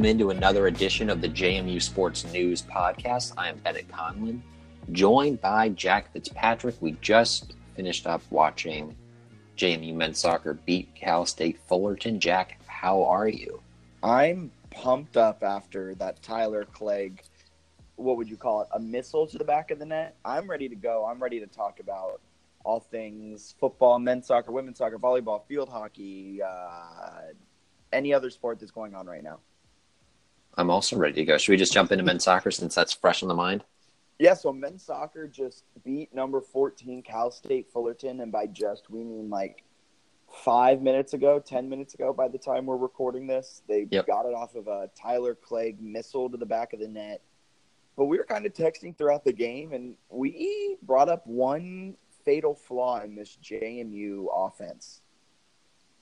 Welcome into another edition of the JMU Sports News Podcast. I am Bennett Conlin, joined by Jack Fitzpatrick. We just finished up watching JMU men's soccer beat Cal State Fullerton. Jack, how are you? I'm pumped up after that Tyler Clegg, what would you call it, a missile to the back of the net. I'm ready to go. I'm ready to talk about all things football, men's soccer, women's soccer, volleyball, field hockey, uh, any other sport that's going on right now. I'm also ready to go. Should we just jump into men's soccer since that's fresh on the mind? Yeah, so men's soccer just beat number 14 Cal State Fullerton, and by just we mean like five minutes ago, 10 minutes ago by the time we're recording this. They yep. got it off of a Tyler Clegg missile to the back of the net. But we were kind of texting throughout the game, and we brought up one fatal flaw in this JMU offense.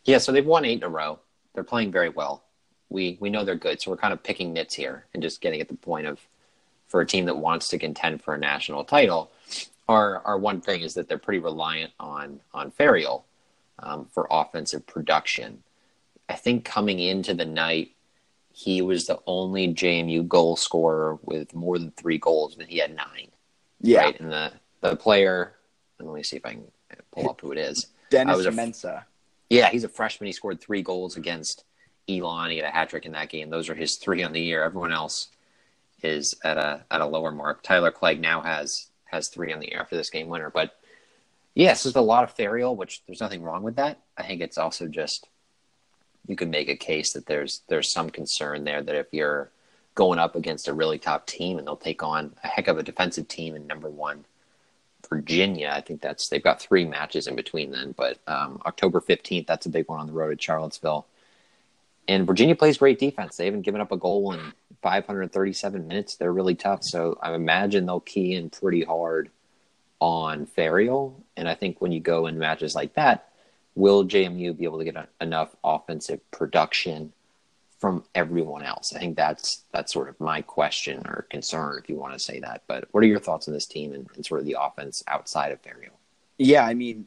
Yeah, so they've won eight in a row. They're playing very well we we know they're good, so we're kind of picking nits here and just getting at the point of for a team that wants to contend for a national title. Our our one thing is that they're pretty reliant on on Ferriol um, for offensive production. I think coming into the night, he was the only JMU goal scorer with more than three goals, but he had nine. Yeah, right? and the the player. Let me see if I can pull up who it is. Dennis Mensah. Yeah, he's a freshman. He scored three goals against Elon. He had a hat trick in that game. Those are his three on the year. Everyone else is at a at a lower mark. Tyler Clegg now has has three on the year after this game winner. But yes, there's a lot of Ferriol, which there's nothing wrong with that. I think it's also just you can make a case that there's there's some concern there that if you're going up against a really top team and they'll take on a heck of a defensive team in number one Virginia. I think that's they've got three matches in between then, but um, October fifteenth, that's a big one on the road at Charlottesville. And Virginia plays great defense. They haven't given up a goal in 537 minutes. They're really tough. So I imagine they'll key in pretty hard on Ferriol. And I think when you go in matches like that, will JMU be able to get a, enough offensive production from everyone else? I think that's that's sort of my question or concern, if you want to say that. But what are your thoughts on this team and, and sort of the offense outside of Ferriol? Yeah, I mean,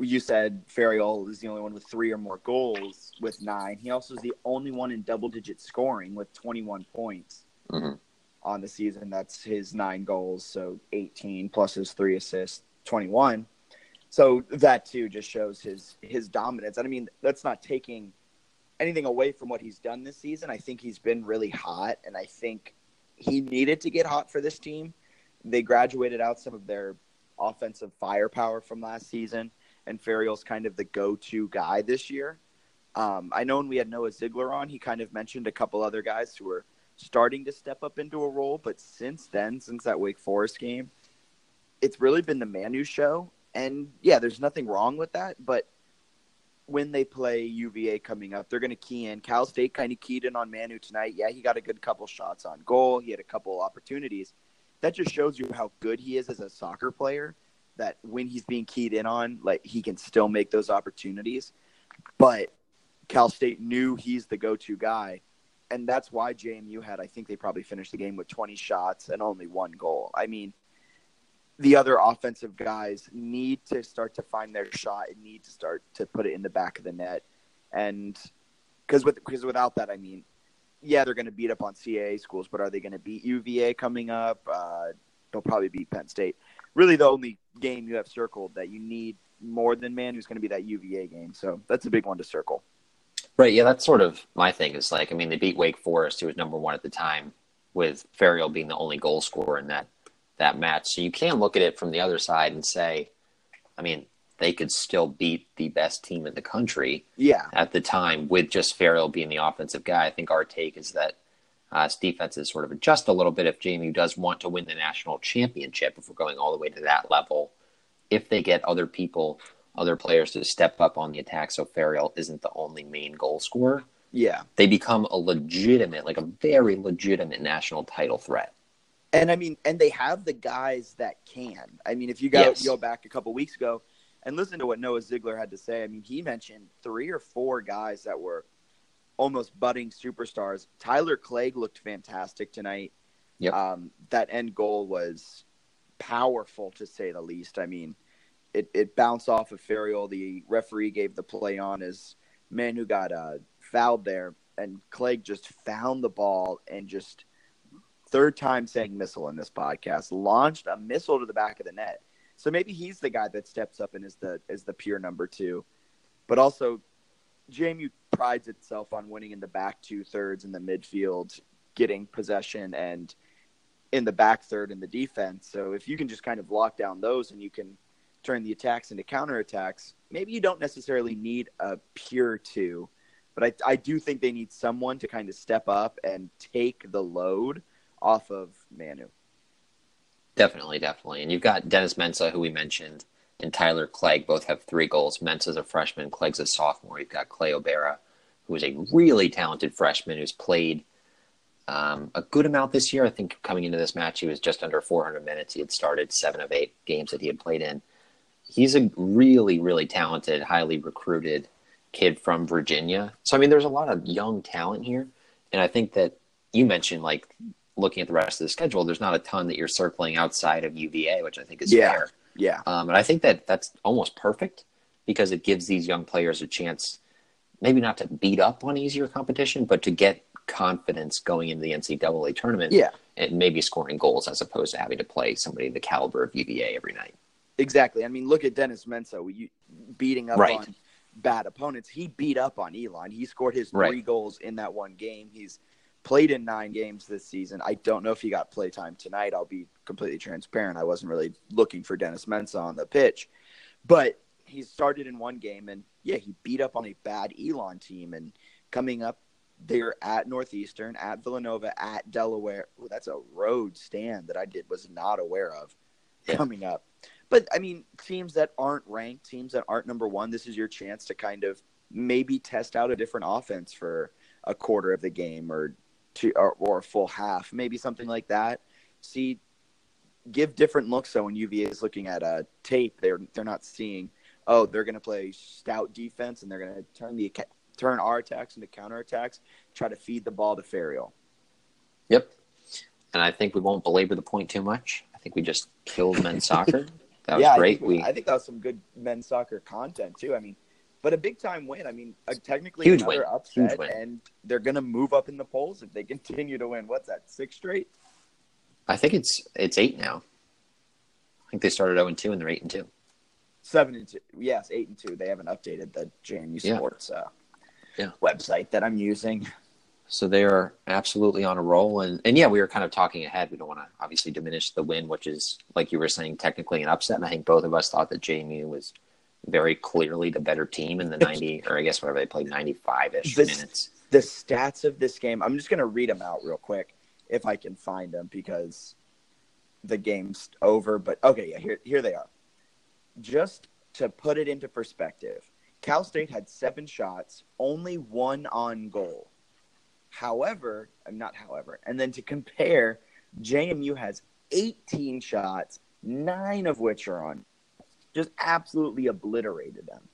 you said Ferriol is the only one with three or more goals with nine. He also is the only one in double digit scoring with 21 points mm-hmm. on the season. That's his nine goals, so 18 plus his three assists, 21. So that too just shows his his dominance. And I mean, that's not taking anything away from what he's done this season. I think he's been really hot, and I think he needed to get hot for this team. They graduated out some of their offensive firepower from last season and Ferriol's kind of the go-to guy this year. Um, I know when we had Noah Ziegler on, he kind of mentioned a couple other guys who were starting to step up into a role, but since then, since that Wake Forest game, it's really been the Manu show. And yeah, there's nothing wrong with that, but when they play UVA coming up, they're going to key in. Cal State kind of keyed in on Manu tonight. Yeah, he got a good couple shots on goal. He had a couple opportunities. That just shows you how good he is as a soccer player that when he's being keyed in on, like he can still make those opportunities. But Cal State knew he's the go-to guy, and that's why JMU had. I think they probably finished the game with 20 shots and only one goal. I mean, the other offensive guys need to start to find their shot and need to start to put it in the back of the net, and because with because without that, I mean, yeah, they're going to beat up on CAA schools, but are they going to beat UVA coming up? Uh, they'll probably beat Penn State. Really, the only game you have circled that you need more than man who's going to be that UVA game. So that's a big one to circle. Right. Yeah, that's sort of my thing. Is like, I mean, they beat Wake Forest, who was number one at the time, with Ferriol being the only goal scorer in that that match. So you can look at it from the other side and say, I mean, they could still beat the best team in the country. Yeah. At the time, with just Ferriol being the offensive guy, I think our take is that uh, defense is sort of adjust a little bit if JMU does want to win the national championship. If we're going all the way to that level, if they get other people, other players to step up on the attack, so Ferriol isn't the only main goal scorer. Yeah. They become a legitimate, like a very legitimate national title threat. And I mean, and they have the guys that can. I mean, if you go yes. go back a couple weeks ago and listen to what Noah Ziegler had to say, I mean, he mentioned three or four guys that were almost budding superstars. Tyler Clegg looked fantastic tonight. Yep. Um, that end goal was powerful to say the least. I mean, it, it bounced off of Ferriol. The referee gave the play on his man who got uh, fouled there, and Clegg just found the ball and just third time saying missile in this podcast launched a missile to the back of the net. So maybe he's the guy that steps up and is the is the pure number two, but also JMU prides itself on winning in the back two thirds in the midfield, getting possession and in the back third in the defense. So if you can just kind of lock down those and you can turn the attacks into counterattacks, maybe you don't necessarily need a pure two, but I, I do think they need someone to kind of step up and take the load off of Manu. Definitely, definitely. And you've got Dennis Mensah, who we mentioned, and Tyler Clegg both have three goals. Mensah's a freshman, Clegg's a sophomore. You've got Clay O'Bara, who is a really talented freshman who's played um, a good amount this year. I think coming into this match, he was just under 400 minutes. He had started seven of eight games that he had played in. He's a really, really talented, highly recruited kid from Virginia. So, I mean, there's a lot of young talent here. And I think that you mentioned, like, looking at the rest of the schedule, there's not a ton that you're circling outside of UVA, which I think is yeah. fair. Yeah. Um, and I think that that's almost perfect because it gives these young players a chance, maybe not to beat up on easier competition, but to get confidence going into the NCAA tournament. Yeah. And maybe scoring goals as opposed to having to play somebody the caliber of UVA every night. Exactly. I mean, look at Dennis Mensah beating up right. on bad opponents. He beat up on Elon. He scored his three right. goals in that one game. He's played in nine games this season. I don't know if he got play time tonight. I'll be completely transparent. I wasn't really looking for Dennis Mensah on the pitch, but he started in one game and yeah, he beat up on a bad Elon team and coming up they're at Northeastern, at Villanova, at Delaware. Ooh, that's a road stand that I did was not aware of yeah. coming up. But I mean, teams that aren't ranked, teams that aren't number one, this is your chance to kind of maybe test out a different offense for a quarter of the game or two or, or a full half, maybe something like that. See, give different looks. So when UVA is looking at a tape, they're they're not seeing, oh, they're going to play stout defense and they're going to turn the turn our attacks into counter attacks. try to feed the ball to Ferriol. Yep. And I think we won't belabor the point too much. I think we just killed men's soccer. That was yeah, great. I think, we, I think that was some good men's soccer content too. I mean, but a big time win. I mean, uh, technically Huge another win. upset, and they're going to move up in the polls if they continue to win. What's that? Six straight? I think it's it's eight now. I think they started zero and two, and they're eight and two. Seven and two. Yes, eight and two. They haven't updated the JMU Sports yeah. Uh, yeah. website that I'm using. So they are absolutely on a roll, and and yeah, we were kind of talking ahead. We don't want to obviously diminish the win, which is like you were saying, technically an upset. And I think both of us thought that JMU was very clearly the better team in the 90 or I guess whatever they played 95 ish minutes. The stats of this game, I'm just going to read them out real quick if I can find them because the game's over. But okay, yeah, here, here they are. Just to put it into perspective, Cal State had seven shots, only one on goal. However, I'm not however, and then to compare, JMU has 18 shots, nine of which are on just absolutely obliterated them.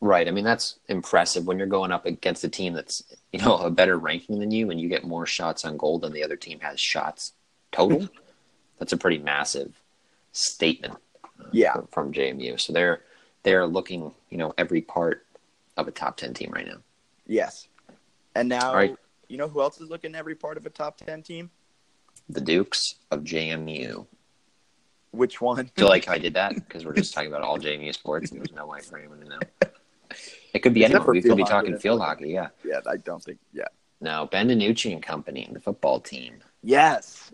Right. I mean, that's impressive when you're going up against a team that's, you know, a better ranking than you and you get more shots on goal than the other team has shots total. that's a pretty massive statement. Uh, Yeah. From, from JMU. So they're they're looking, you know, every part of a top 10 team right now. Yes. And now, right. you know who else is looking every part of a top 10 team? The Dukes of JMU. Which one? Do you like how I did that? Because we're just talking about all JMU sports and there's no way for anyone to know. It could be Except anyone. We could be hockey, talking field hockey, yeah. yeah, I don't think. Yeah. No, Ben DiNucci and company, the football team. Yes.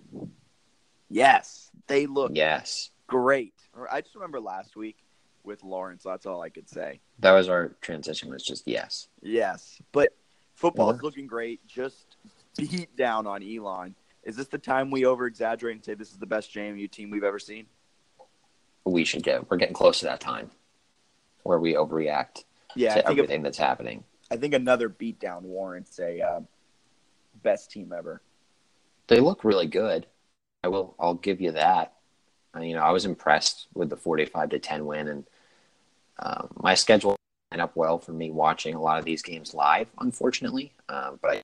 Yes. They look Yes. great. I just remember last week with Lawrence. That's all I could say. That was our transition was just yes. Yes. But football Yeah. looking great. Just beat down on Elon. Is this the time we over exaggerate and say this is the best JMU team we've ever seen? We should get we're getting close to that time where we overreact Yeah, to I if, everything that's happening. I think another beatdown warrants a uh, best team ever. They look really good. I will I'll give you that. Uh, you know, I was impressed with the 45 to 10 win and um, my schedule lined up well for me watching a lot of these games live, unfortunately. Um, but I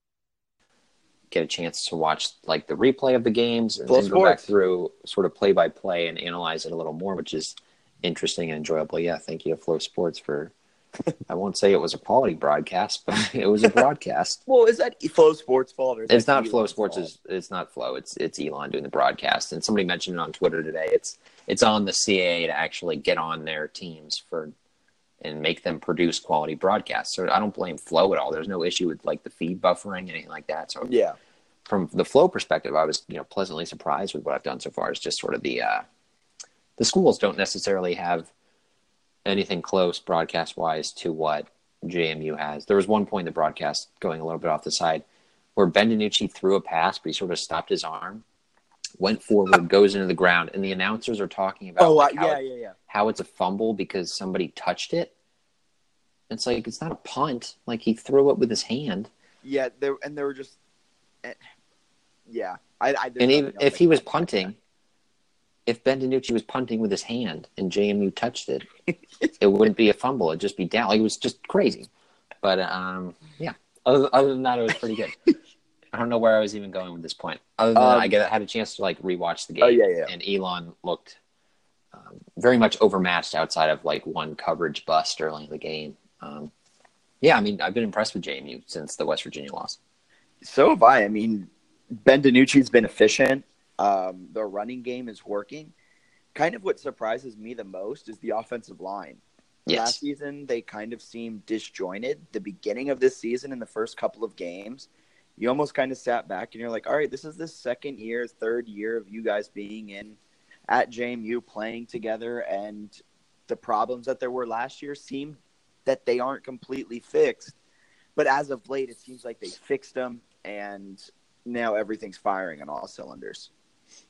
get a chance to watch like the replay of the games and then go back through sort of play by play and analyze it a little more, which is interesting and enjoyable. Yeah, thank you to Flow Sports for. I won't say it was a quality broadcast, but it was a broadcast. Well, is that Flow Sports' fault? Or is It's not Flow Sports. fault? It's, it's not Flow. It's it's Elon doing the broadcast. And somebody mentioned it on Twitter today. It's it's on the CAA to actually get on their teams for and make them produce quality broadcasts. So I don't blame Flow at all. There's no issue with like the feed buffering anything like that. So Yeah. from the Flow perspective, I was you know pleasantly surprised with what I've done so far. It's just sort of the uh, the schools don't necessarily have anything close broadcast wise to what JMU has. There was one point in the broadcast going a little bit off the side where Ben DiNucci threw a pass, but he sort of stopped his arm, went forward, goes into the ground, and the announcers are talking about Oh, uh, how, yeah, it- yeah, yeah. how it's a fumble because somebody touched it. It's like it's not a punt. Like he threw it with his hand. Yeah, there and there were just, eh, yeah. I, I and even if he was punting, if Ben DiNucci was punting with his hand and JMU touched it, it wouldn't be a fumble. It'd just be down. Like, it was just crazy. But um, yeah, other, other than that, it was pretty good. I don't know where I was even going with this point. Other than Um, I get, had a chance to like rewatch the game, Oh, yeah, yeah. and Elon looked um, very much overmatched outside of like one coverage bust early in the game. Um, yeah, I mean, I've been impressed with JMU since the West Virginia loss. So have I. I mean, Ben DiNucci's been efficient. Um, the running game is working. Kind of what surprises me the most is the offensive line. Last season, they kind of seemed disjointed. The beginning of this season, in the first couple of games, you almost kind of sat back and you're like, all right, this is the second year, third year of you guys being in at JMU playing together. And the problems that there were last year seem that they aren't completely fixed. But as of late, it seems like they fixed them and now everything's firing on all cylinders.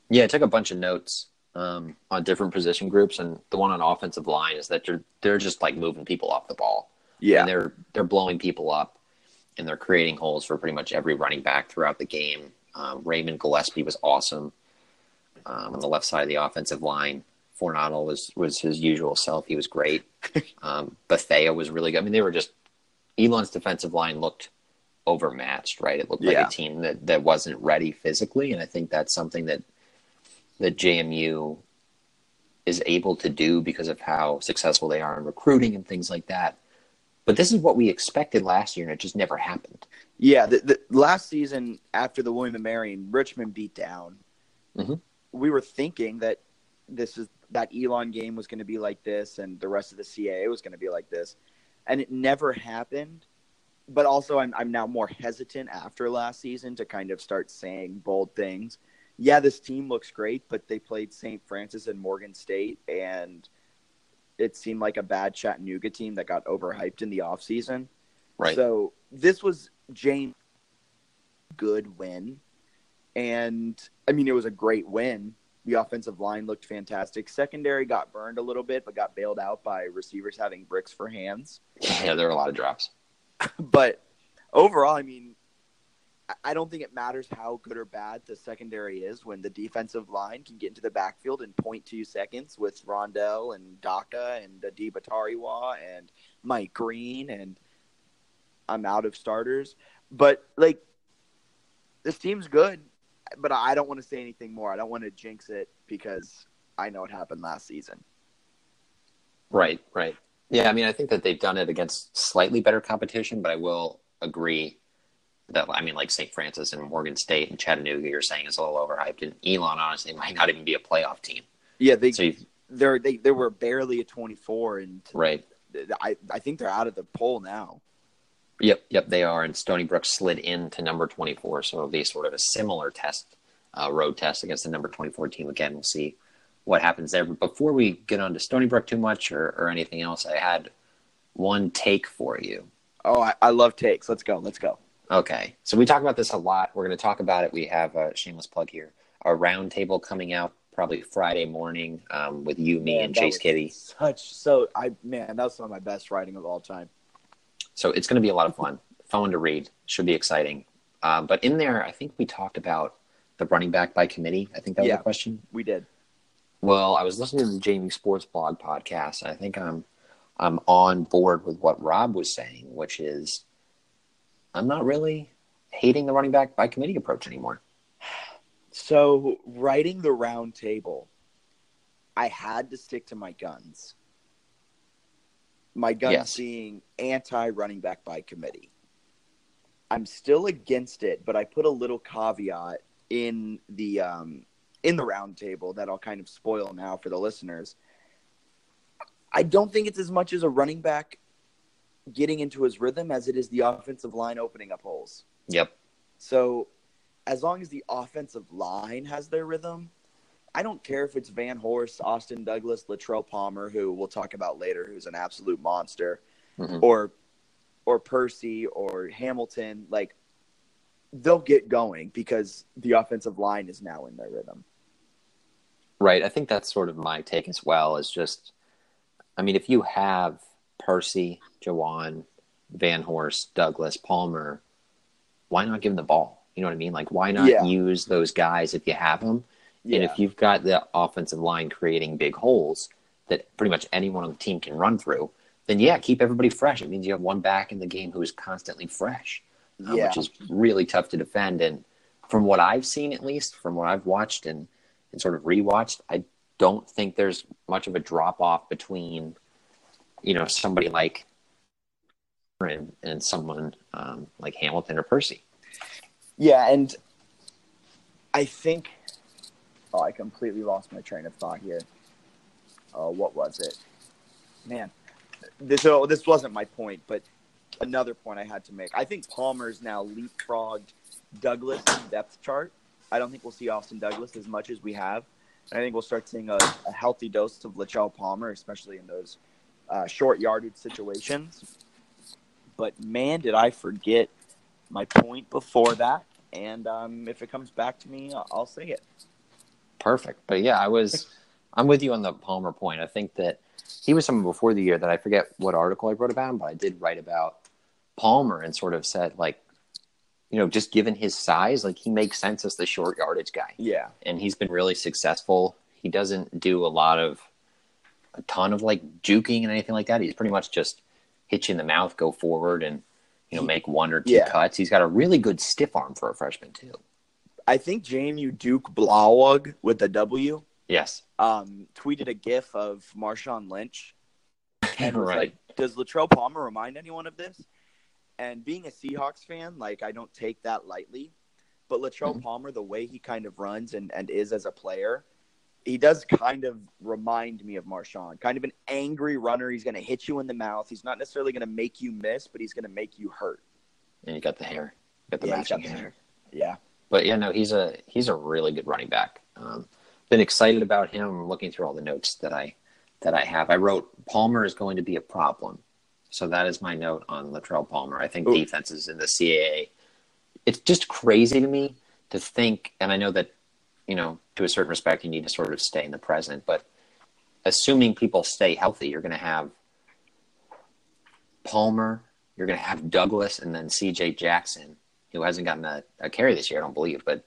Yeah, I took a bunch of notes um, on different position groups, and the one on offensive line is that they're they're just like moving people off the ball. and they're they're blowing people up, and they're creating holes for pretty much every running back throughout the game. Um, Raymond Gillespie was awesome um, on the left side of the offensive line. Fornadel was was his usual self. He was great. um, Bethea was really good. I mean, they were just Elon's defensive line looked overmatched, right? It looked like Yeah. a team that, that wasn't ready physically, and I think that's something that that JMU is able to do because of how successful they are in recruiting and things like that. But this is what we expected last year, and it just never happened. Yeah, the, the last season after the William and Mary and Richmond beat down, Mhm. we were thinking that this is that Elon game was going to be like this, and the rest of the CAA was going to be like this, and it never happened. But also, I'm I'm now more hesitant after last season to kind of start saying bold things. Yeah, this team looks great, but they played St. Francis and Morgan State, and it seemed like a bad Chattanooga team that got overhyped in the offseason. Right. So this was Jane good win. And I mean it was a great win. The offensive line looked fantastic. Secondary got burned a little bit, but got bailed out by receivers having bricks for hands. yeah, there were a lot of drops. But overall, I mean, I don't think it matters how good or bad the secondary is when the defensive line can get into the backfield in 0.2 seconds with Ron'Dell and Daka and Adeeb Atariwa and Mike Green and I'm out of starters. But like this team's good, but I don't want to say anything more. I don't want to jinx it because I know it happened last season. Right, right. Yeah, I mean, I think that they've done it against slightly better competition, but I will agree that I mean, like St. Francis and Morgan State and Chattanooga, you're saying is a little overhyped, and Elon honestly might not even be a playoff team. Yeah, they so they're they they were barely a 24, and right. I I think they're out of the poll now. Yep, yep, they are, and Stony Brook slid into number 24, so it'll be sort of a similar test, uh, road test against the number 24 team. Again, we'll see what happens there. But before we get on to Stony Brook too much or, or anything else, I had one take for you. Oh, I, I love takes. Let's go. Let's go. Okay. So we talk about this a lot. We're going to talk about it. We have a shameless plug here. A roundtable coming out probably Friday morning um, with you, me, man, and Chase Kitty. Such so I man, that was some of my best writing of all time. So it's going to be a lot of fun. Fun to read. Should be exciting. Um, but in there, I think we talked about the running back by committee. I think that was yeah, the question. We did. Well, I was listening to the JMU Sports Blog podcast. And I think I'm I'm on board with what Rob was saying, which is I'm not really hating the running back by committee approach anymore. So, writing the round table, I had to stick to my guns. My guns yes. being anti running back by committee. I'm still against it, but I put a little caveat in the um, in the round table that I'll kind of spoil now for the listeners. I don't think it's as much as a running back getting into his rhythm as it is the offensive line opening up holes. Yep. So as long as the offensive line has their rhythm, I don't care if it's Vanhorse, Austin Douglas, Latrele Palmer, who we'll talk about later, who's an absolute monster, mm-hmm. or or Percy or Hamilton. Like they'll get going because the offensive line is now in their rhythm. Right. I think that's sort of my take as well. Is just, I mean, if you have Percy, Jawon, Van Horst, Douglas, Palmer, why not give them the ball? You know what I mean? Like, why not yeah. use those guys if you have them? Yeah. And if you've got the offensive line creating big holes that pretty much anyone on the team can run through, then yeah, keep everybody fresh. It means you have one back in the game who is constantly fresh, uh, yeah. which is really tough to defend. And from what I've seen, at least from what I've watched and and sort of rewatched, I don't think there's much of a drop off between, you know, somebody like and, someone um, like Hamilton or Percy. Yeah, and I think oh, I completely lost my train of thought here. Uh, what was it? Man, this oh, this wasn't my point, but another point I had to make. I think Palmer's now leapfrogged Douglas in depth chart I don't think we'll see Austin Douglas as much as we have. And I think we'll start seeing a, a healthy dose of Latrele Palmer, especially in those uh, short yardage situations. But man, did I forget my point before that. And um, if it comes back to me, I'll say it. Perfect. But yeah, I was, I'm with you on the Palmer point. I think that he was someone before the year that I forget what article I wrote about him, but I did write about Palmer and sort of said like you know, just given his size, like he makes sense as the short yardage guy. Yeah. And he's been really successful. He doesn't do a lot of a ton of like juking and anything like that. He's pretty much just hit you in the mouth, go forward and you know, make one or two yeah. cuts. He's got a really good stiff arm for a freshman too. I think JMU Duke Blawug with the W. Yes. Um, tweeted a gif of Marshawn Lynch. And right. like, does Latrele Palmer remind anyone of this? And being a Seahawks fan, like I don't take that lightly. But Latrele mm-hmm. Palmer, the way he kind of runs and, and is as a player, he does kind of remind me of Marshawn. Kind of an angry runner. He's going to hit you in the mouth. He's not necessarily going to make you miss, but he's going to make you hurt. And you got the hair. You got the yeah, matching got hair. hair. Yeah. But yeah, no, he's a he's a really good running back. Um, been excited about him. Looking through all the notes that I that I have. I wrote Palmer is going to be a problem. So that is my note on Latrele Palmer. I think Ooh. defenses in the CAA. It's just crazy to me to think, and I know that, you know, to a certain respect, you need to sort of stay in the present, but assuming people stay healthy, you're going to have Palmer, you're going to have Douglas, and then CJ Jackson who hasn't gotten a, a carry this year, I don't believe, but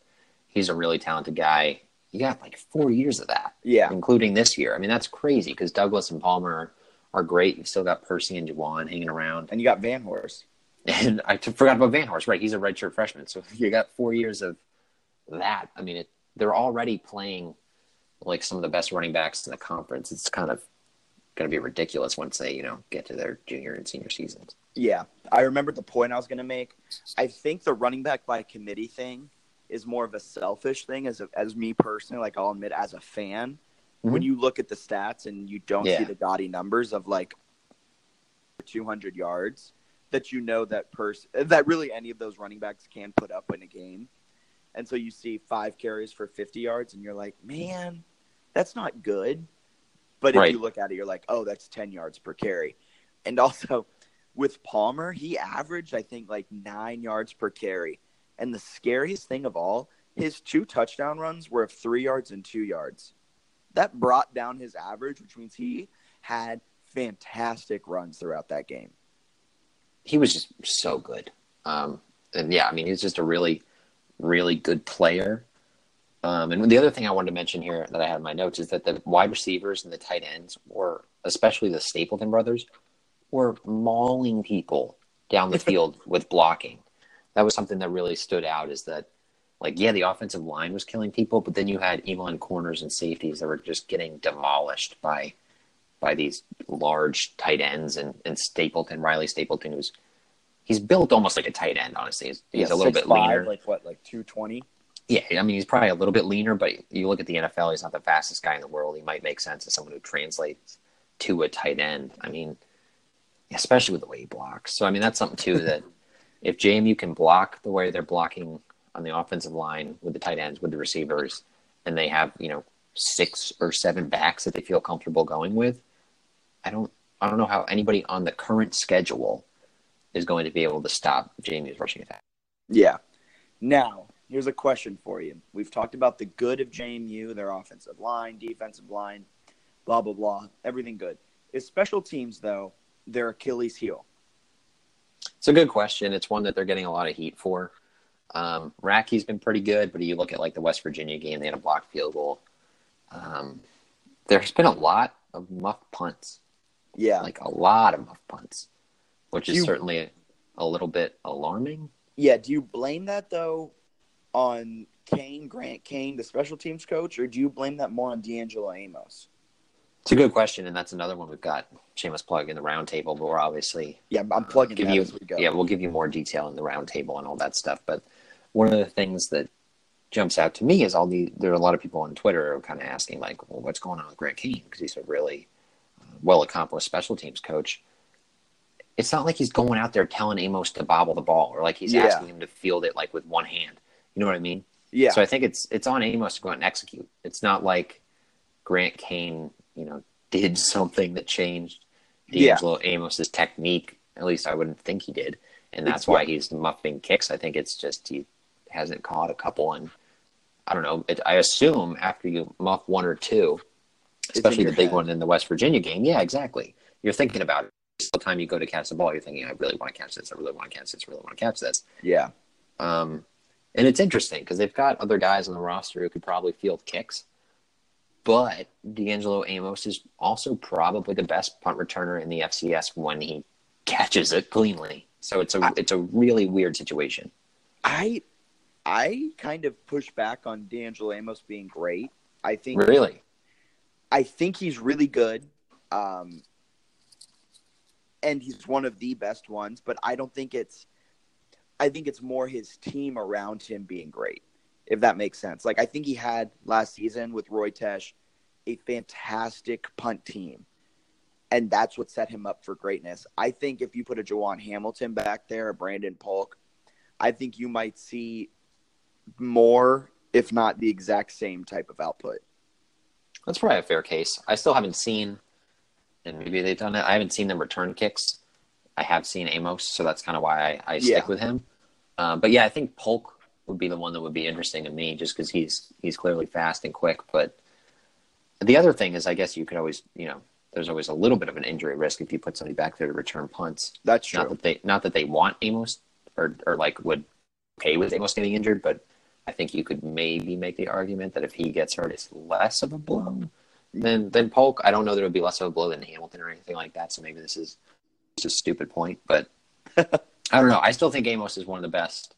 he's a really talented guy. You got like four years of that, Yeah. including this year. I mean, that's crazy because Douglas and Palmer are great. You've still got Percy and Jawon hanging around. And you got Vanhorse. And I forgot about Vanhorse, right? He's a redshirt freshman. So you got four years of that. I mean, it, they're already playing like some of the best running backs in the conference. It's kind of going to be ridiculous once they, you know, get to their junior and senior seasons. Yeah, I remember the point I was going to make. I think the running back by committee thing is more of a selfish thing, as a, as me personally, like I'll admit, as a fan, mm-hmm. when you look at the stats and you don't Yeah. see the gaudy numbers of like 200 yards, that you know that person that really any of those running backs can put up in a game, and so you see five carries for 50 yards, and you're like, man, that's not good. But if Right. you look at it, you're like, oh, that's 10 yards per carry, and also with Palmer, he averaged, I think, like nine yards per carry. And the scariest thing of all, his two touchdown runs were of three yards and two yards. That brought down his average, which means he had fantastic runs throughout that game. he was just so good. Um, and yeah, I mean, he's just a really, really good player. Um, and the other thing I wanted to mention here that I had in my notes is that the wide receivers and the tight ends were, especially the Stapleton brothers, were mauling people down the field with blocking. That was something that really stood out is that, like, yeah, the offensive line was killing people, but then you had Elon corners and safeties that were just getting demolished by by these large tight ends and, and Stapleton, Riley Stapleton, who's he's built almost like a tight end, honestly. He's, he's a little bit 6'5", leaner. like what, like two twenty? Yeah, I mean, he's probably a little bit leaner, but you look at the NFL, he's not the fastest guy in the world. He might make sense as someone who translates to a tight end. I mean, especially with the way he blocks. So, I mean, that's something, too, that if JMU can block the way they're blocking on the offensive line with the tight ends, with the receivers, and they have, you know, six or seven backs that they feel comfortable going with, I don't, I don't know how anybody on the current schedule is going to be able to stop JMU's rushing attack. Yeah. Now, here's a question for you. We've talked about the good of JMU, their offensive line, defensive line, blah, blah, blah. Everything good. Is special teams, though, their Achilles heel? It's a good question. It's one that they're getting a lot of heat for. Um, Ratke's been pretty good, but you look at like the West Virginia game, they had a blocked field goal. Um, there's been a lot of muff punts, Yeah. like a lot of muff punts, which is You- certainly a, a little bit alarming. Yeah, do you blame that though on Kane, Grant Kane, the special teams coach, or do you blame that more on D'Angelo Amos? It's a good question, and that's another one we've got shameless plug in the roundtable, but we're obviously Yeah, I'm plugging give that you as we go. yeah we'll give you more detail in the roundtable and all that stuff but one of the things that jumps out to me is all the there are a lot of people on twitter kind of asking like well what's going on with grant Kane because he's a really uh, well accomplished special teams coach it's not like he's going out there telling amos to bobble the ball or like he's Yeah. asking him to field it like with one hand you know what i mean yeah, so I think it's it's on Amos to go out and execute. It's not like Grant Kane, you know, did something that changed Yeah. Amos's technique. At least I wouldn't think he did, and that's It's- why he's muffing kicks. I think it's just he hasn't caught a couple, and I don't know. It, I assume after you muff one or two, especially the big head. one in the West Virginia game, yeah, exactly. You're thinking about it. The time you go to catch the ball, you're thinking, I really want to catch this. I really want to catch this. I really want to catch this. yeah, Um, and it's interesting because they've got other guys on the roster who could probably field kicks. But D'Angelo Amos is also probably the best punt returner in the FCS when he catches it cleanly. So it's a it's a really weird situation. I I kind of push back on D'Angelo Amos being great. I think Really, I think he's really good. Um, and he's one of the best ones, but I don't think it's I think it's more his team around him being great, if that makes sense. Like I think he had last season with Roy Tesh a fantastic punt team. And that's what set him up for greatness. I think if you put a Jawon Hamilton back there, a Brandon Polk, I think you might see more, if not the exact same type of output. that's probably a fair case. I still haven't seen, and maybe they've done it. I haven't seen them return kicks. I have seen Amos, so that's kind of why I, I stick Yeah. with him. Um, but yeah, I think Polk would be the one that would be interesting to me, just because he's he's clearly fast and quick. But the other thing is, I guess you could always, you know, there's always a little bit of an injury risk if you put somebody back there to return punts. That's true. Not that they not that they want Amos or or like would pay with Amos getting injured, but I think you could maybe make the argument that if he gets hurt, it's less of a blow than than Polk. I don't know that it would be less of a blow than Hamilton or anything like that. So maybe this is just a stupid point, but I don't know. I still think Amos is one of the best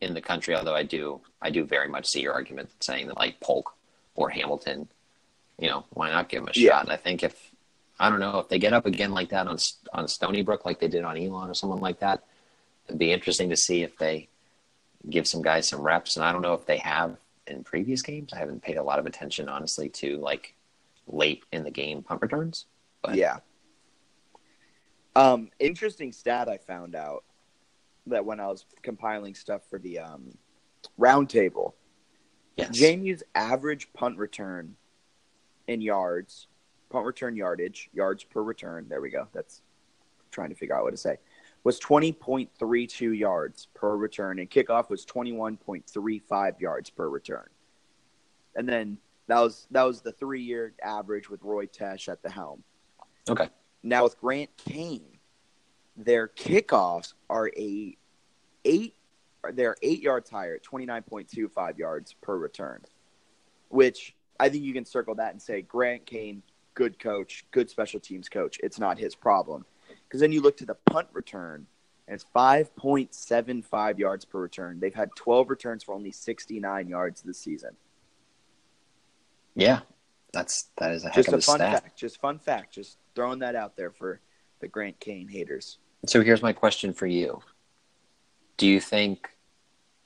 in the country. Although I do, I do very much see your argument saying that like Polk or Hamilton, you know, why not give him a Yeah. shot? And I think if I don't know if they get up again like that on on Stony Brook, like they did on Elon or someone like that, it'd be interesting to see if they give some guys some reps. And I don't know if they have in previous games. I haven't paid a lot of attention, honestly, to like late in the game punt returns. But Yeah. Um, interesting stat I found out that when I was compiling stuff for the um, roundtable, yes. JMU's average punt return in yards, punt return yardage, yards per return. There we go. That's trying to figure out what to say. Was 20.32 yards per return, and kickoff was 21.35 yards per return. And then that was that was the three year average with Roy Tesh at the helm. Okay. Now with Grant Kane, their kickoffs are a eight they're eight yards higher twenty nine point two five yards per return. Which I think you can circle that and say Grant Kane, good coach, good special teams coach. It's not his problem. Because then you look to the punt return and it's five point seven five yards per return. They've had twelve returns for only sixty nine yards this season. Yeah, that's that is a heck Just of a a fun stat. fact. Just fun fact. Just throwing that out there for the Grant Kane haters. So here's my question for you: Do you think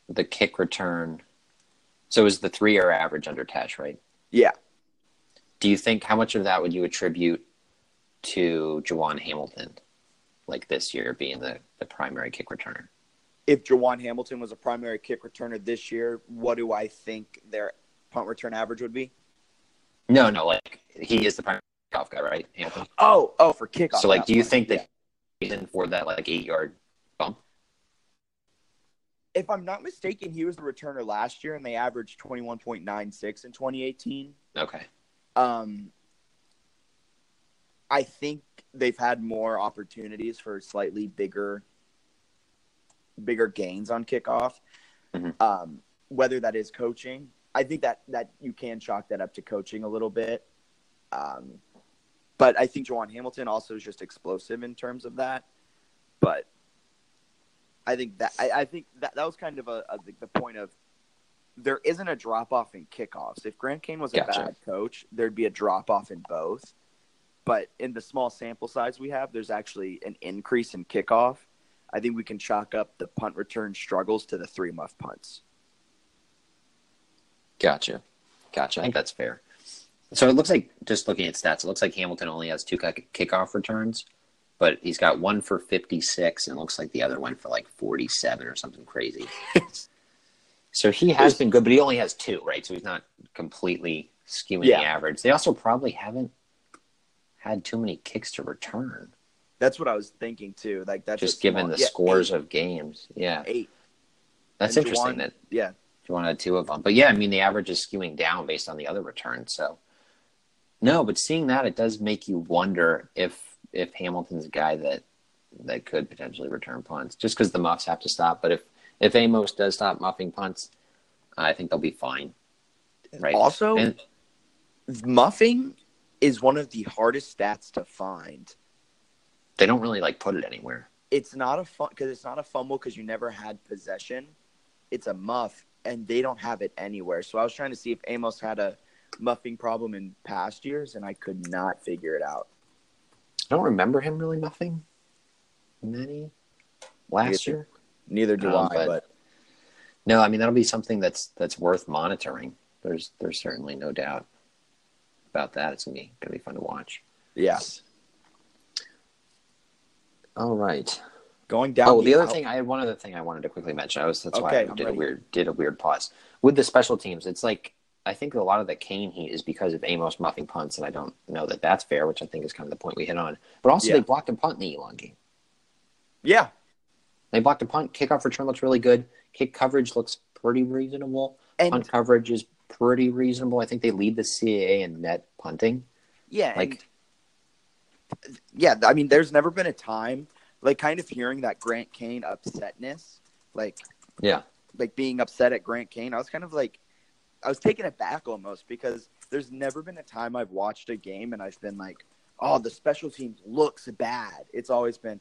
the kick return? So is the three-year average under Tash, right? Yeah. Do you think how much of that would you attribute to Jawon Hamilton, like this year being the, the primary kick returner? if Jawon Hamilton was a primary kick returner this year, what do I think their punt return average would be? No, no, like he is the primary kickoff guy, right? Hamilton. Oh, oh, for kickoff. So, like, do you think Yeah. that reason for that like eight yard bump? if I'm not mistaken, he was the returner last year, and they averaged 21.96 in 2018. Okay. Um, I think they've had more opportunities for slightly bigger, bigger gains on kickoff. Mhm. Um, whether that is coaching, I think that that you can chalk that up to coaching a little bit. Um, but I think Jawon Hamilton also is just explosive in terms of that. But I think that I, I think that that was kind of a, a the point of there isn't a drop off in kickoffs. If Grant Kane was a Gotcha. bad coach, there'd be a drop off in both. But in the small sample size we have, there's actually an increase in kickoff. I think we can chalk up the punt return struggles to the three muff punts. Gotcha. Gotcha. I think that's fair. So it looks like, just looking at stats, it looks like Hamilton only has two kick- kickoff returns, but he's got one for 56 and it looks like the other one for like 47 or something crazy. so he has been good, but he only has two, right? So he's not completely skewing Yeah. the average. They also probably haven't had too many kicks to return, That's what I was thinking too. Like that's just a given small- the yeah, scores eight, of games. Yeah. eight. That's And interesting Juwan- that Yeah, you want to two of them. But yeah, I mean, the average is skewing down based on the other returns. So no, but seeing that, it does make you wonder if if Hamilton's a guy that that could potentially return punts, just because the muffs have to stop. But if if Amos does stop muffing punts, I think they'll be fine. Right. Also, And- muffing is one of the hardest stats to find. they don't really like put it anywhere. It's not a fun because it's not a fumble because you never had possession. It's a muff, and they don't have it anywhere. So I was trying to see if Amos had a muffing problem in past years, and I could not figure it out. I don't remember him really muffing many last Neither. year. Neither do Um, I, but- but No, I mean that'll be something that's that's worth monitoring. There's there's certainly no doubt about that. It's gonna be gonna be fun to watch. yeah. All right. Going down. Oh, the other out- thing I had one other thing I wanted to quickly mention. I was that's why Okay, I I'm did a weird did a weird pause with the special teams. It's like I think a lot of the Kane heat is because of Amos muffing punts, and I don't know that that's fair, which I think is kind of the point we hit on. But also, Yeah. they blocked a punt in the Elon game. Yeah, They blocked a punt. Kickoff return looks really good. Kick coverage looks pretty reasonable. and punt coverage is pretty reasonable. I think they lead the CAA in net punting. yeah, Like, yeah. I mean, there's never been a time like kind of hearing that Grant Kane upsetness. Like Yeah. like being upset at Grant Kane. I was kind of like, I was taken aback almost because there's never been a time I've watched a game and I've been like, oh, the special teams looks bad. It's always been,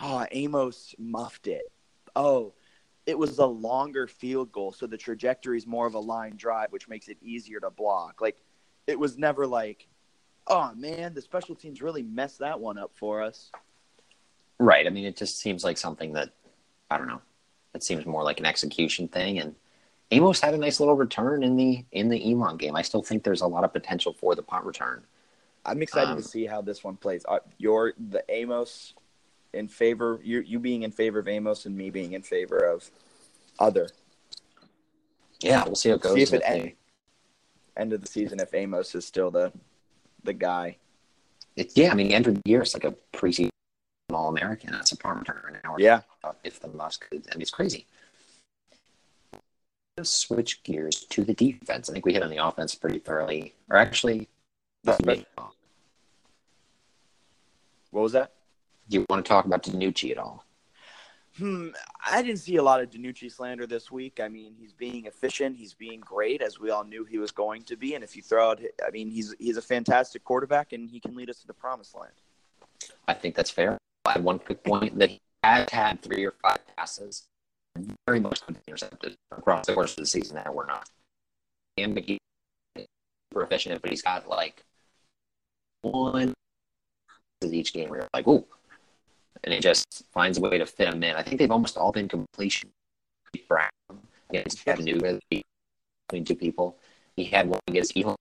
oh, Amos muffed it. Oh, it was a longer field goal, so the trajectory is more of a line drive, which makes it easier to block. Like, it was never like, oh man, the special teams really messed that one up for us. Right. I mean, it just seems like something that I don't know. It seems more like an execution thing, and Amos had a nice little return in the in the Elon game. I still think there's a lot of potential for the punt return. I'm excited Um, to see how this one plays. Uh, Your the Amos in favor, you you being in favor of Amos and me being in favor of other. Yeah, we'll see how it goes. See if it end, end of the season if Amos is still the the guy. it- yeah, I mean, end of the year as like a preseason All American That's a punt returner now. Yeah. if the Musk, I mean, it's crazy. Let's switch gears to the defense. I think we hit on the offense pretty thoroughly, or actually, What was that? do you want to talk about DiNucci at all? Hmm, I didn't see a lot of DiNucci slander this week. I mean, he's being efficient. He's being great, as we all knew he was going to be. And if you throw out, I mean, he's he's a fantastic quarterback, and he can lead us to the promised land. I think that's fair. I one quick point that he has had three or five passes, very much intercepted across the course of the season that were not. And McGee super efficient, but he's got like one each game where you're like, ooh, and it just finds a way to fit them in. I think they've almost all been completion. Brown against Chattanooga between two people. He had one against Elon.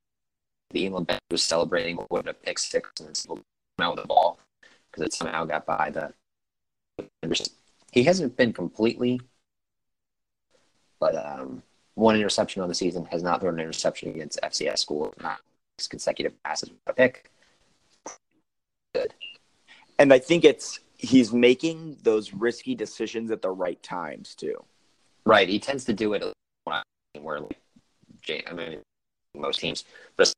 The Elon bench was celebrating with a pick six and still out with the ball because it somehow got by the. He hasn't been completely, but um, one interception on the season has not thrown an interception against FCS school. Not consecutive passes with a pick. Good. And I think it's he's making those risky decisions at the right times too. Right. He tends to do it where, like, I mean, most teams, but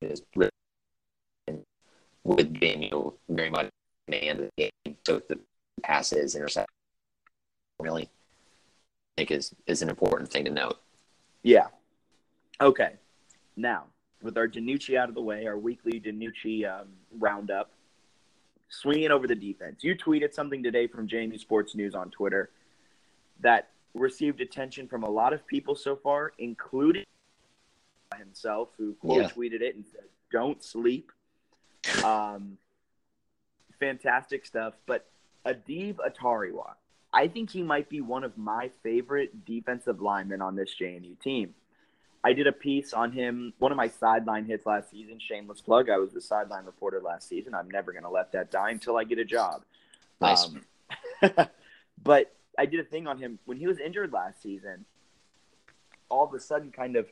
is really with Daniel very much command of the game. So the passes, intercept, really, I think is is an important thing to note. Yeah. Okay. Now, with our DiNucci out of the way, our weekly DiNucci um, roundup, swinging over the defense. You tweeted something today from JMU Sports News on Twitter that received attention from a lot of people so far, including himself, who quote Yeah. tweeted it and said, "Don't sleep." Um, fantastic stuff. But Adeeb Atariwa, I think he might be one of my favorite defensive linemen on this JMU team. I did a piece on him, one of my sideline hits last season. Shameless plug. I was the sideline reporter last season. I'm never going to let that die until I get a job. Nice. Um, but I did a thing on him when he was injured last season. All of a sudden, kind of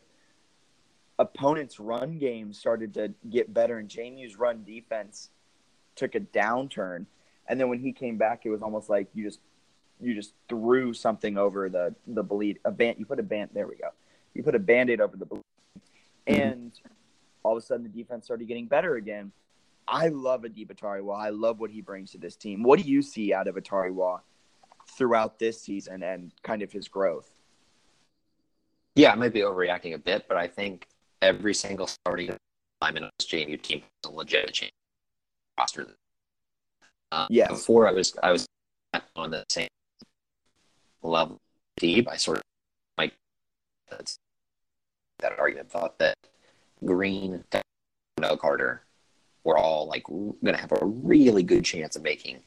opponents' run game started to get better, and JMU's run defense took a downturn. And then when he came back, it was almost like you just you just threw something over the the bleed a band. You put a band. There we go. You put a band-aid over the bleed, mm-hmm. and all of a sudden the defense started getting better again. I love Adeeb Atariwa. I love what he brings to this team. What do you see out of Atariwa throughout this season and kind of his growth? Yeah, I might be overreacting a bit, but I think every single starting lineman on this JMU team is a legit change roster. Um, Yes. Before I was I was on the same level deep. I sort of like that argument thought that Green, no Carter, were all like going to have a really good chance of making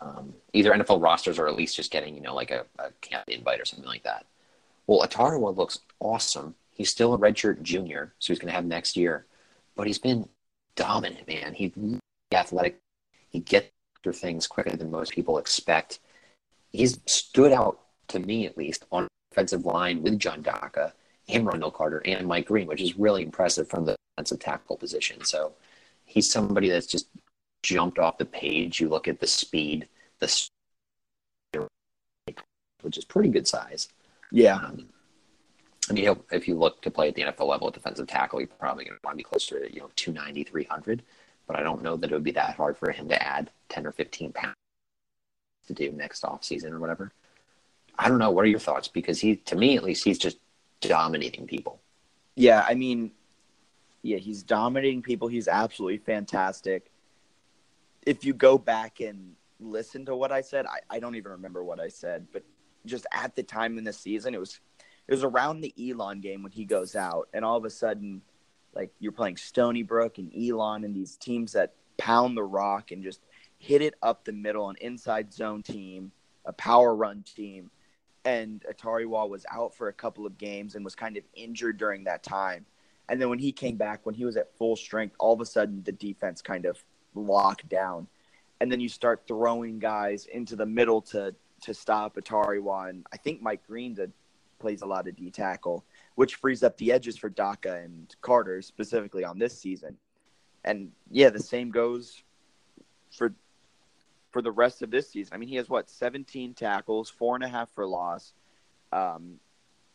um, either NFL rosters or at least just getting you know like a, a camp invite or something like that. Well, Atariwa looks awesome. He's still a redshirt junior, so he's going to have next year. But he's been dominant, man. He's athletic. He gets through things quicker than most people expect. He's stood out to me, at least, on offensive line with John Daka and Ron'Dell Carter and Mike Green, which is really impressive from the defensive tackle position. So he's somebody that's just jumped off the page. You look at the speed, the which is pretty good size. Yeah. Um, I mean, if you look to play at the NFL level at defensive tackle, you're probably going to want to be closer to, you know, 290, 300. But I don't know that it would be that hard for him to add 10 or 15 pounds to do next offseason or whatever. I don't know. What are your thoughts? Because he, to me at least, he's just dominating people. Yeah, I mean, yeah, he's dominating people. He's absolutely fantastic. If you go back and listen to what I said, I, I don't even remember what I said, but just at the time in the season, it was it was around the Elon game when he goes out, and all of a sudden, like you're playing Stony Brook and Elon and these teams that pound the rock and just hit it up the middle, an inside zone team, a power run team, and Atari Atariwa was out for a couple of games and was kind of injured during that time. And then when he came back, when he was at full strength, all of a sudden the defense kind of locked down. And then you start throwing guys into the middle to to stop Atariwa. And I think Mike Green did, plays a lot of D tackle, which frees up the edges for Daka and Carter specifically on this season. And yeah, the same goes for for the rest of this season. I mean, he has what 17 tackles, four and a half for loss, um,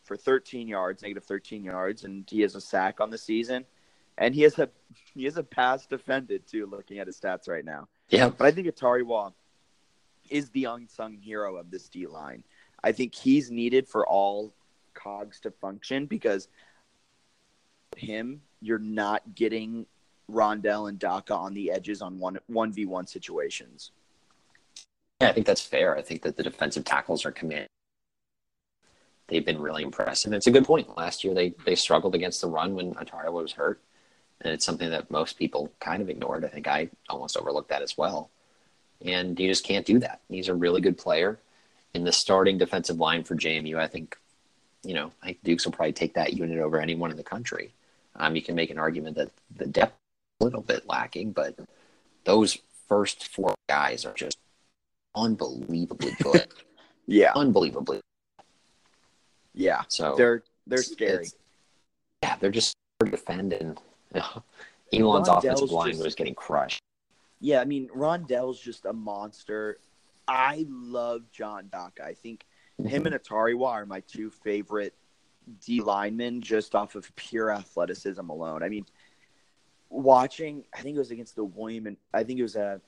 for 13 yards, negative 13 yards, and he has a sack on the season, and he has a he has a pass defended too. Looking at his stats right now, Yeah. but I think Atari Atariwa is the unsung hero of this D line. I think he's needed for all cogs to function because him, you're not getting Ron'Dell and Daka on the edges on one one v one situations. Yeah, I think that's fair. I think that the defensive tackles are command. They've been really impressive. It's a good point. Last year they they struggled against the run when Atariwa was hurt, and it's something that most people kind of ignored. I think I almost overlooked that as well. And you just can't do that. He's a really good player. In the starting defensive line for JMU, I think, you know, I think Dukes will probably take that unit over anyone in the country. Um, you can make an argument that the depth is a little bit lacking, but those first four guys are just unbelievably good. Yeah, unbelievably. yeah, So they're they're scary. yeah, they're just hard to defend, and you know, Elon's Ron'Dell's offensive line just- was getting crushed. Yeah, I mean Ron'Dell's just a monster. I love John Daka. I think him and Atariwa are my two favorite D linemen just off of pure athleticism alone. I mean, watching, I think it was against the William and I think it was a,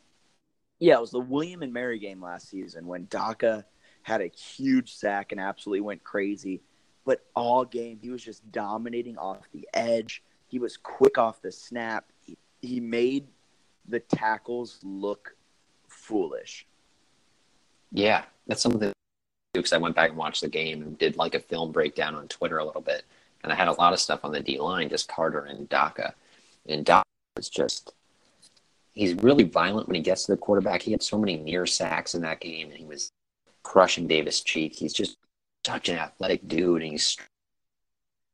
yeah, it was the William and Mary game last season when Daka had a huge sack and absolutely went crazy. But all game, he was just dominating off the edge. He was quick off the snap. He, he made the tackles look foolish. Yeah, that's something because I went back and watched the game and did like a film breakdown on Twitter a little bit, and I had a lot of stuff on the D line, just Carter and Daka, and Daka is just he's really violent when he gets to the quarterback. He had so many near sacks in that game, and he was crushing Davis Cheek. He's just such an athletic dude, and he's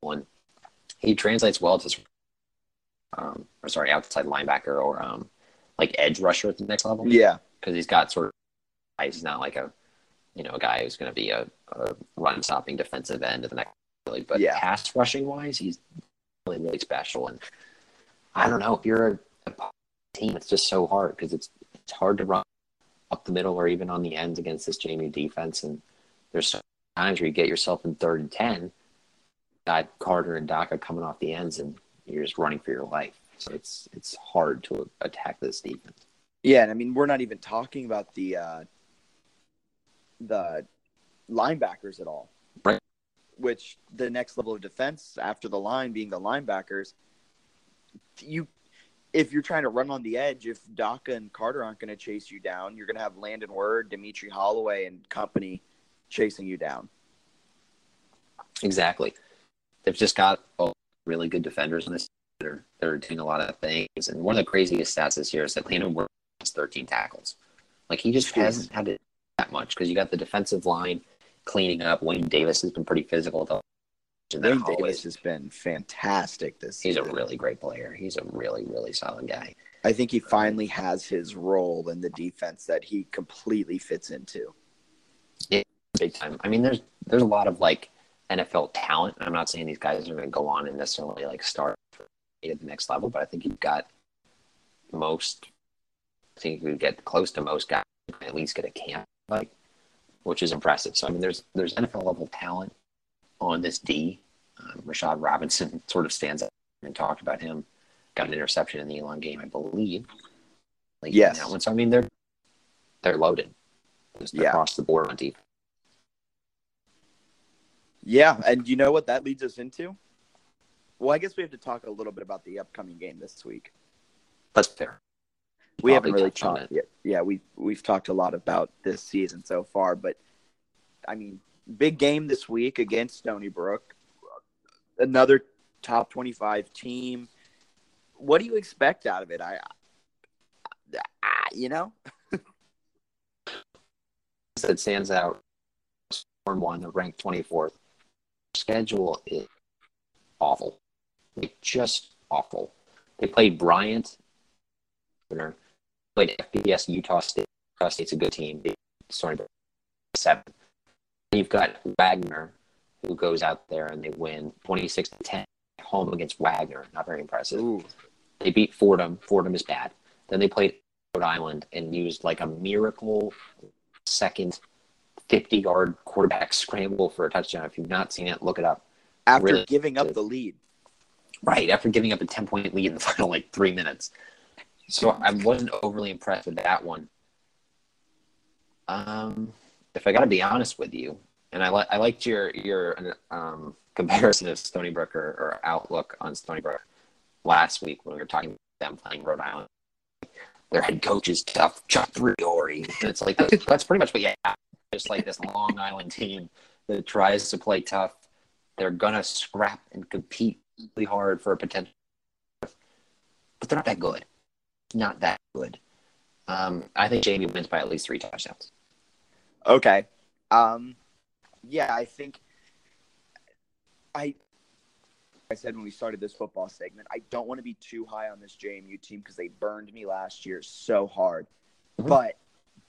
one. He translates well to um, or sorry, outside linebacker or um, like edge rusher at the next level Yeah. because he's got sort of he's not like a you know a guy who's going to be a, a run stopping defensive end of the next really but Yeah. pass rushing wise he's really really special. And I don't know if you're a, a team it's just so hard because it's it's hard to run up the middle or even on the ends against this JMU defense. And there's so times where you get yourself in third and ten got Carter and Daka coming off the ends and you're just running for your life. So it's it's hard to attack this defense. Yeah, and I mean we're not even talking about the uh the linebackers at all. Right. Which the next level of defense after the line being the linebackers, you if you're trying to run on the edge, if Daka and Carter aren't going to chase you down, you're going to have Landon Word, Dimitri Holloway, and company chasing you down. Exactly. They've just got oh, really good defenders on this. They're, they're doing a lot of things. And one of the craziest stats this year is that Landon Word has 13 tackles. Like, he just hasn't had to do that much because you got the defensive line cleaning up. Wayne Davis has been pretty physical. Though. Wayne Davis has been fantastic this he's a really great player. He's a really, really solid guy. I think he finally has his role in the defense that he completely fits into. Big time. I mean, there's there's a lot of like NFL talent. I'm not saying these guys are going to go on and necessarily like start at the next level, but I think you've got most. I think you get close to most guys at least get a camp, like, which is impressive. So I mean, there's there's NFL level talent on this D. Um, Rashad Robinson sort of stands up and talked about him. Got an interception in the Elon game, I believe. Like, Yes. That one. So I mean, they're they're loaded just Yeah. across the board on defense. Yeah, and you know what that leads us into? Well, I guess we have to talk a little bit about the upcoming game this week. That's fair. We haven't really talked yet. Yeah, we we've talked a lot about this season so far, but I mean, big game this week against Stony Brook. Another top 25 team. What do you expect out of it? I, I you know, that stands out. Form one, the ranked 24th. Schedule is awful, like just awful. They played Bryant, played FBS Utah State. Utah State's a good team. Brook seven. You've got Wagner, who goes out there and they win 26 to 10 home against Wagner. Not very impressive. Ooh. They beat Fordham. Fordham is bad. Then they played Rhode Island and used like a miracle second 50 yard quarterback scramble for a touchdown. If you've not seen it, look it up. after Really giving up the lead. Right, after giving up a 10 point lead in the final like three minutes. So I wasn't overly impressed with that one. Um, if I got to be honest with you, and I, li- I liked your your um, comparison of Stony Brook or, or outlook on Stony Brook last week when we were talking about them playing Rhode Island. Their head coach is tough, Chuck Priore. It's like that's, pretty much what have. Just like this Long Island team that tries to play tough. They're gonna scrap and compete really hard for a potential, but they're not that good. Not that good. Um, I think JMU wins by at least three touchdowns. Okay. Um, yeah, I think I I said when we started this football segment, I don't want to be too high on this JMU team because they burned me last year so hard. Mhm. But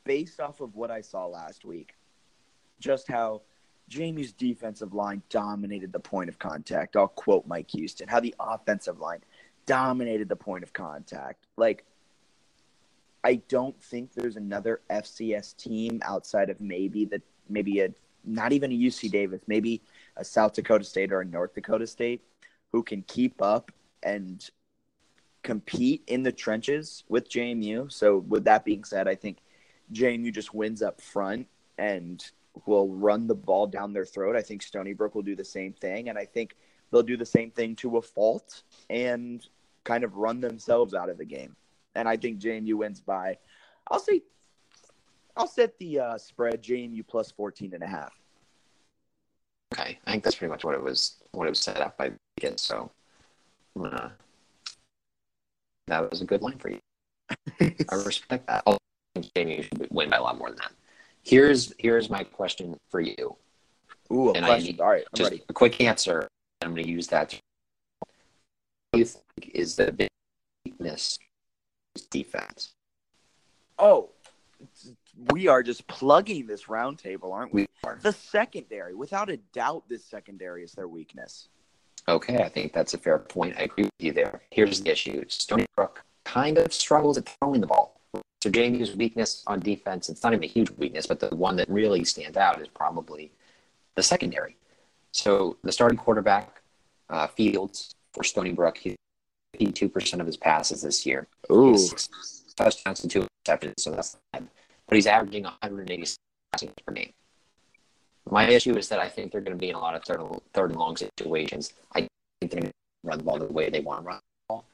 based off of what I saw last week, just how JMU's defensive line dominated the point of contact. I'll quote Mike Houston, how the offensive line dominated the point of contact. Like I don't think there's another FCS team outside of maybe the maybe a not even a UC Davis, maybe a South Dakota State or a North Dakota State who can keep up and compete in the trenches with JMU. So with that being said, I think JMU just wins up front and will run the ball down their throat. I think Stony Brook will do the same thing and I think they'll do the same thing to a fault and kind of run themselves out of the game. And I think JMU wins by I'll say I'll set the uh, spread JMU plus 14 and a half. Okay, I think that's pretty much what it was. What it was set up by Vegas. So, I'm. That was a good line for you. I respect that. I think JMU should win by a lot more than that. Here's here's my question for you. Ooh, a And I question. need All right, I'm Just ready. a quick answer. I'm going to use that. What do you think is the big weakness defense? Oh, we are just plugging this roundtable, aren't we? We are. The secondary, without a doubt, this secondary is their weakness. Okay, I think that's a fair point. I agree with you there. Here's the issue: Stony Brook kind of struggles at throwing the ball. So JMU's weakness on defense, it's not even a huge weakness, but the one that really stands out is probably the secondary. So the starting quarterback, uh, Fields for Stony Brook, he 52% of his passes this year. Six touchdowns and two interceptions, so that's bad. But he's averaging 180 passing per game. My issue is that I think they're going to be in a lot of third, third and long situations. I think they're going to run the ball the way they want to run the ball,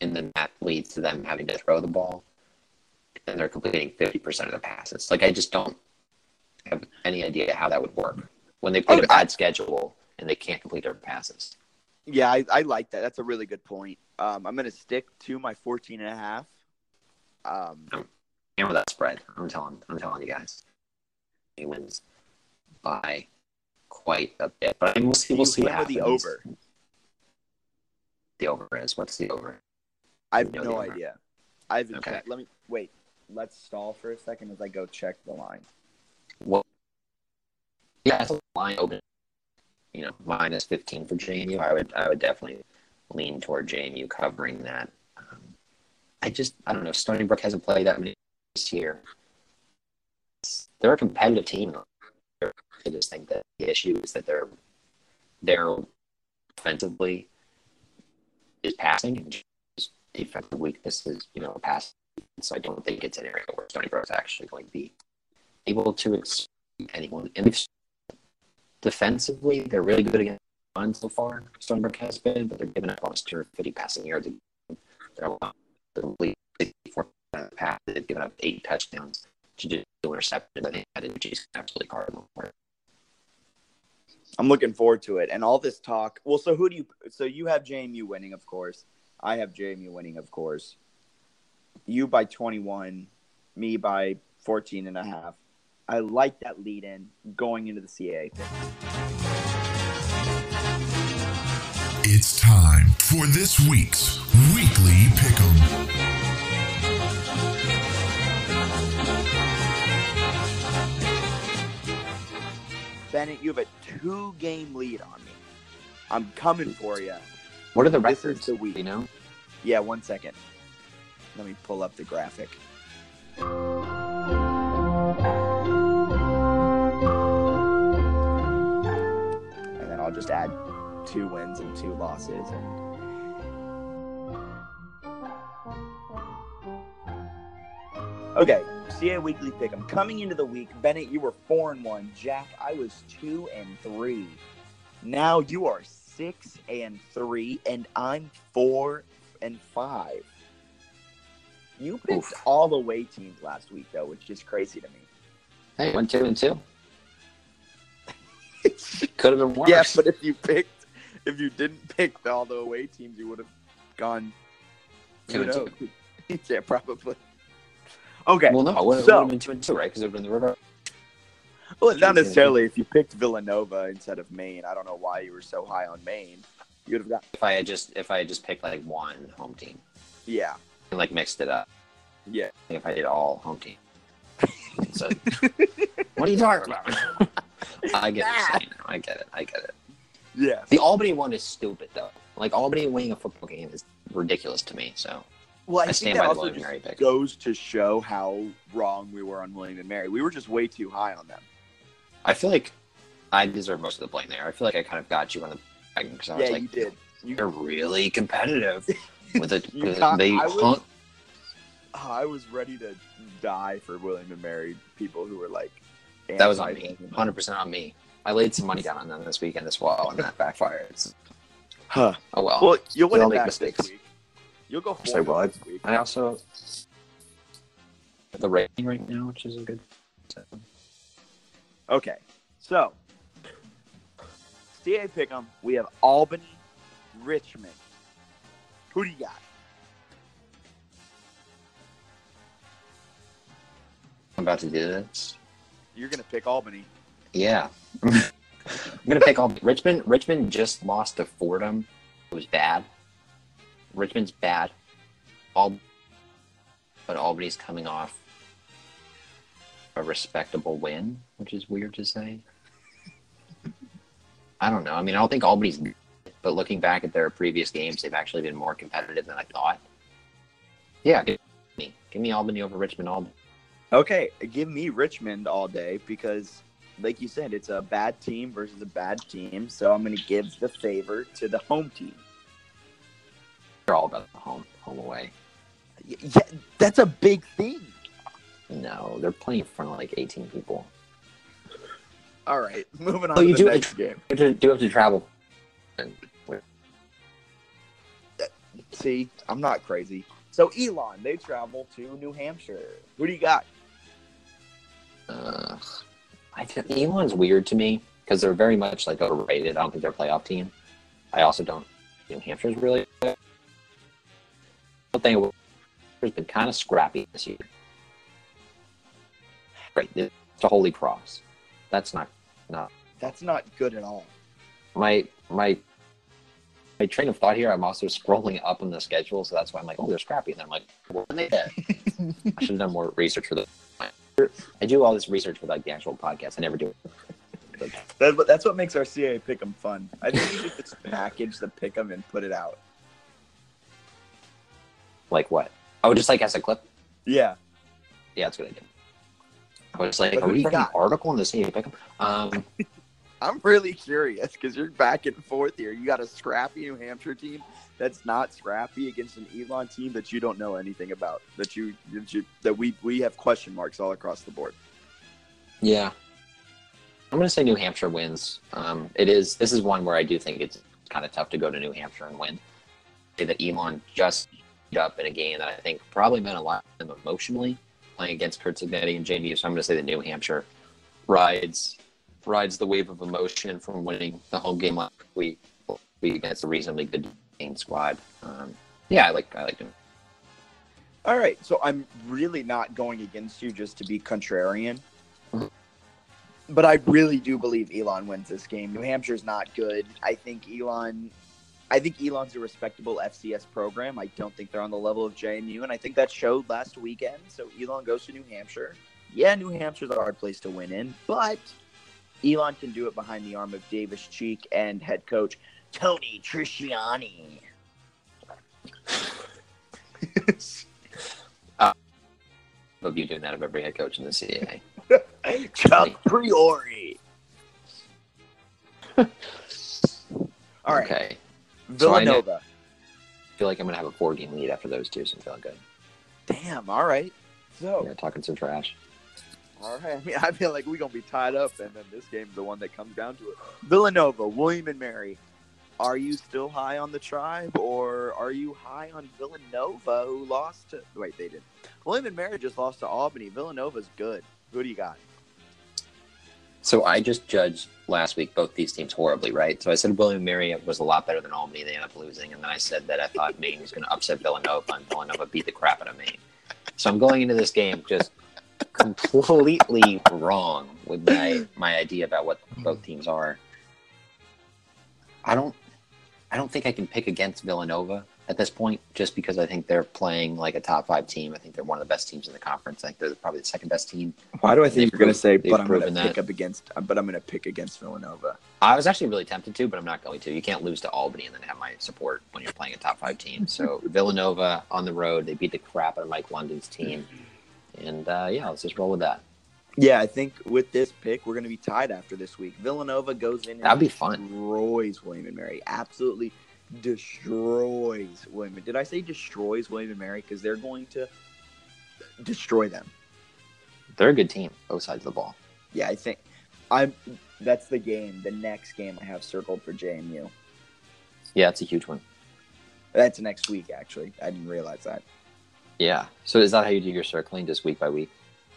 and then that leads to them having to throw the ball, and they're completing 50% of the passes. Like, I just don't have any idea how that would work when they play Okay. a bad schedule and they can't complete their passes. Yeah, I, I like that. That's a really good point. Um, I'm going to stick to my 14 and a half. Um, And with that spread, I'm telling, I'm telling you guys, he wins by quite a bit. But I mean, we'll see. We'll see what happens. the over. The over is what's the over? I have No, idea. I haven't Okay. checked. Let me wait. Let's stall for a second as I go check the line. What? Yeah, it's a line open. You know, minus 15 for JMU. I would, I would definitely lean toward JMU covering that. Um, I just, I don't know. Stony Brook hasn't played that many this year. They're a competitive team. I just think that the issue is that they're, they're offensively is passing and defensive weakness is, you know, passing. So I don't think it's an area where Stony Brook is actually going to be able to exceed anyone. And they've defensively, they're really good against run so far. Stony has been, but they're giving up almost 250 passing yards. They're complete four pass. They've given up eight touchdowns to do interceptions. I think that is absolutely cardinal. I'm looking forward to it. And all this talk. Well, so who do you? So you have JMU winning, of course. I have JMU winning, of course. You by 21, me by 14 and a half. I like that lead in going into the CAA Thing. It's time for this week's weekly pick'em. Bennett, you have a two-game lead on me. I'm coming for you. What are the This is records? the week. You know, Yeah, one second. Let me pull up the graphic. Just add two wins and two losses and Okay, CA Weekly Pick. I'm coming into the week. Bennett, you were four and one. Jack, I was two and three. Now you are six and three, and I'm four and five. You picked Oof. all way teams last week, though, which is crazy to me. hey, one, two, and two. Could have been worse. yeah, but if you picked, if you didn't pick all the away teams, you would have gone. Two and two. yeah, probably. Okay. well, no, it would, so- have been two and two, right? Because it would have been the river. Well, not necessarily. If you picked Villanova instead of Maine, I don't know why you were so high on Maine. You would have got. If I had just if I had just picked like one home team Yeah. and like mixed it up, Yeah. If I did all home team. So, what are you talking about? I get what you're saying. I get it. I get it. Yeah. The Albany one is stupid though. Like Albany winning a football game is ridiculous to me. So Well, I, I think that by the also just Mary pick. goes to show how wrong we were on William and Mary. We were just way too high on them. I feel like I deserve most of the blame there. I feel like I kind of got you on the wagon because I was yeah, like, you did. You, they're really competitive with it. You they I was- hunt. Oh, I was ready to die for William and Mary people who were like. That was on me. anti-William and Mary. Hundred percent on me. I laid some money down on them this weekend as well, and that backfired. Huh. oh well. Well, you'll win We it all make mistakes. this week. You'll go Say four what? this week. I also the rating right now, which is a good. Okay, so CA Pick'em, we have Albany, Richmond. Who do you got? I'm about to do this. You're gonna pick Albany. Yeah. I'm gonna pick all Richmond. Richmond just lost to Fordham. It was bad. Richmond's bad. All, but Albany's coming off a respectable win, which is weird to say. I don't know. I mean, I don't think Albany's, but looking back at their previous games, they've actually been more competitive than I thought. Yeah, give me, give me Albany over Richmond. Albany. Okay, give me Richmond all day because, like you said, it's a bad team versus a bad team. So I'm gonna give the favor to the home team. They're all about the home, home away. Yeah, that's a big thing. No, they're playing in front of like 18 people. All right, moving on Oh, to you the do- next game. You have to, do have to travel. Uh, see, I'm not crazy. So Elon, they travel to New Hampshire. Who do you got? Uh, I think Elon's weird to me because they're very much like overrated. I don't think they're a playoff team. I also don't. New Hampshire's really. Good. One thing has been kind of scrappy this year. Right, it's a Holy Cross. That's not not That's not good at all. my my my train of thought here. I'm also scrolling up on the schedule, so that's why I'm like, oh, they're scrappy. And then I'm like, what are they at? I should have done more research for the. I do all this research for like the actual podcast. I never do it. That's what, that's what makes our CA pick'em fun. I think we should just package the pick'em and put it out. Like what? Oh, just like as a clip. Yeah. Yeah, that's a good idea. I was like, But are we you getting an article in the same pick? Um, I'm really curious because you're back and forth here. You got a scrappy New Hampshire team that's not scrappy against an Elon team that you don't know anything about. That you, that, you, that we we have question marks all across the board. yeah. I'm going to say New Hampshire wins. Um, it is. This is one where I do think it's kind of tough to go to New Hampshire and win. That Elon just up in a game that I think probably meant a lot to them emotionally playing against Kurt Cignetti and JMU. So I'm going to say that New Hampshire rides rides the wave of emotion from winning the home game last week against a reasonably good squad. Um, yeah, I like I like him. All right, so I'm really not going against you just to be contrarian. Mm-hmm but I really do believe Elon wins this game. New Hampshire's not good. I think Elon I think Elon's a respectable FCS program. I don't think they're on the level of JMU, and I think that showed last weekend. So Elon goes to New Hampshire. Yeah, New Hampshire's a hard place to win in, but Elon can do it behind the arm of Davis Cheek and head coach Tony Trisciani. uh, hope you doing that of every head coach in the CAA. Chuck Priore. All right. Okay. Villanova. So I feel like I'm going to have a four game lead after those two, so I'm feeling good. Damn. All right. So. Yeah, talking some trash. All right. I mean, I feel like we're going to be tied up, and then this game's the one that comes down to it. Villanova, William and Mary. Are you still high on the tribe, or are you high on Villanova, who lost to. Wait, they didn't. William and Mary just lost to Albany. Villanova's good. Who do you got? So I just judged last week both these teams horribly, right? So I said William Mary was a lot better than Albany. They ended up losing, and then I said that I thought Maine was going to upset Villanova, and Villanova beat the crap out of Maine. So I'm going into this game just completely wrong with my my idea about what both hmm. teams are. I don't I don't think I can pick against Villanova at this point, just because I think they're playing like a top five team. I think they're one of the best teams in the conference. I think they're probably the second best team. Why do I think you're going to say, but I'm going to pick up against, but I'm going to pick against Villanova? I was actually really tempted to, but I'm not going to. You can't lose to Albany and then have my support when you're playing a top five team. So Villanova on the road, they beat the crap out of Mike London's team, and uh, yeah, let's just roll with that. Yeah, I think with this pick, we're going to be tied after this week. Villanova goes in. That'd be fun. Destroys William and Mary. Absolutely destroys William. Did I say destroys William and Mary? Because they're going to destroy them. They're a good team, both sides of the ball. Yeah, I think I'm. That's the game. The next game I have circled for JMU. Yeah, it's a huge one. That's next week, actually. I didn't realize that. Yeah. So is that how you do your circling, just week by week?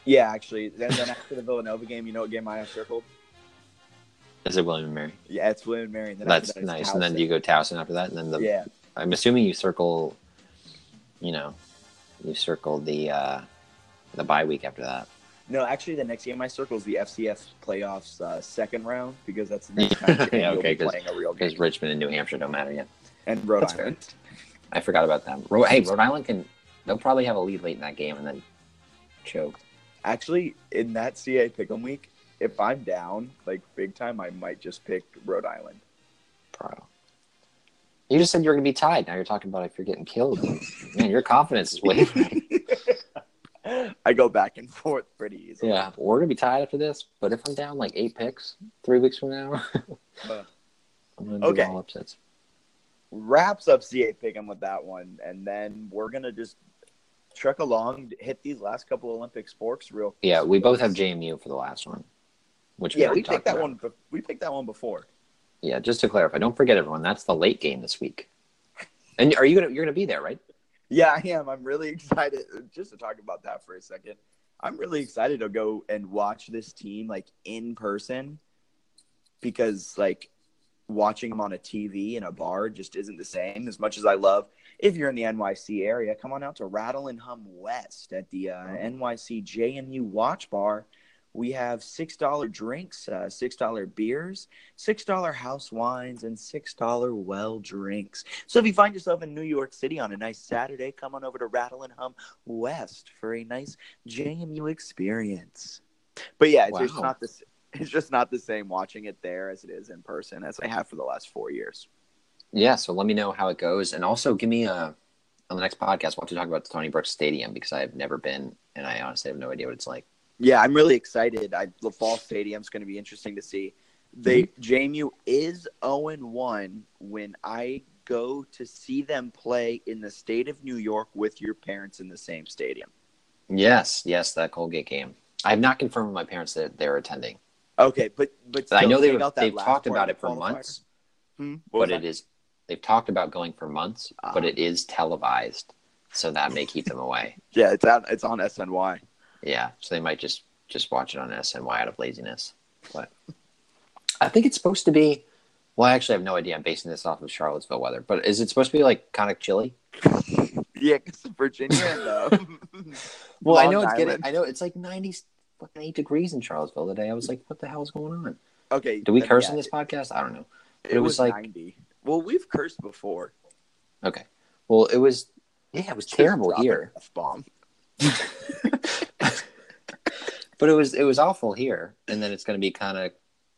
Yeah, actually. Then, then after the Villanova game, you know what game I have circled? Is it William and Mary? Yeah, it's William and Mary. And That's that nice. And then do you go Towson after that? And then the yeah. I'm assuming you circle, you know, you circle the uh, the bye week after that. No, actually, the next game I circle is the FCS playoffs uh, second round because that's the next time yeah, okay, playing a real game. Because Richmond and New Hampshire don't matter yet. And Rhode that's Island. Fair. I forgot about them. Hey, Rhode Island can. They'll probably have a lead late in that game and then choke. Actually, in that CA Pick'em week, if I'm down like big time, I might just pick Rhode Island. Bro. You just said you were gonna be tied. Now you're talking about if you're getting killed. Man, your confidence is wavering. I go back and forth pretty easily. Yeah, we're gonna be tied after this. But if I'm down like eight picks three weeks from now, uh, I'm gonna do all upsets. Wraps up CA Pick'em with that one, and then we're gonna just truck along, hit these last couple Olympic sports real. Yeah, we both have JMU for the last one. Which yeah, we picked that about. one. We picked that one before. Yeah, just to clarify, don't forget everyone. That's the late game this week. And are you gonna you're gonna be there, right? Yeah, I am. I'm really excited. Just to talk about that for a second, I'm really excited to go and watch this team like in person because like watching them on a TV in a bar just isn't the same. As much as I love, if you're in the NYC area, come on out to Rattle and Hum West at the uh, NYC JMU Watch Bar we have $6 drinks, uh, $6 beers, $6 house wines, and $6 well drinks. So if you find yourself in New York City on a nice Saturday, come on over to Rattle and Hum West for a nice JMU experience. But yeah, it's wow. just not the it's just not the same watching it there as it is in person as I have for the last four years. Yeah, so let me know how it goes, and also give me a on the next podcast. We'll have to talk about the Stony Brook Stadium because I have never been, and I honestly have no idea what it's like. Yeah, I'm really excited. I, the fall stadium's going to be interesting to see. They mm-hmm. JMU is 0 1 when I go to see them play in the state of New York with your parents in the same stadium. Yes, yes, that Colgate game. I have not confirmed with my parents that they're attending. Okay, but but I know they've, they've talked about it for months, Hmm? But it is they've talked about going for months, but Ah. it is televised, so that may keep them away. Yeah, it's on it's on SNY. Yeah, so they might just just watch it on SNY out of laziness. But I think it's supposed to be. Well, I actually have no idea. I'm basing this off of Charlottesville weather, but is it supposed to be like kind of chilly? Yeah, 'cause Virginia and uh, Well, I Long know it's getting. I know it's like 90 fucking eight degrees in Charlottesville today. I was like, what the hell is going on? Okay, Do we uh, curse yeah, in this podcast? I don't know. It, It was, was like- ninety. Well, we've cursed before. Okay. Well, it was. Yeah, it was Just terrible here. F-bomb. but it was it was awful here, and then it's going to be kind of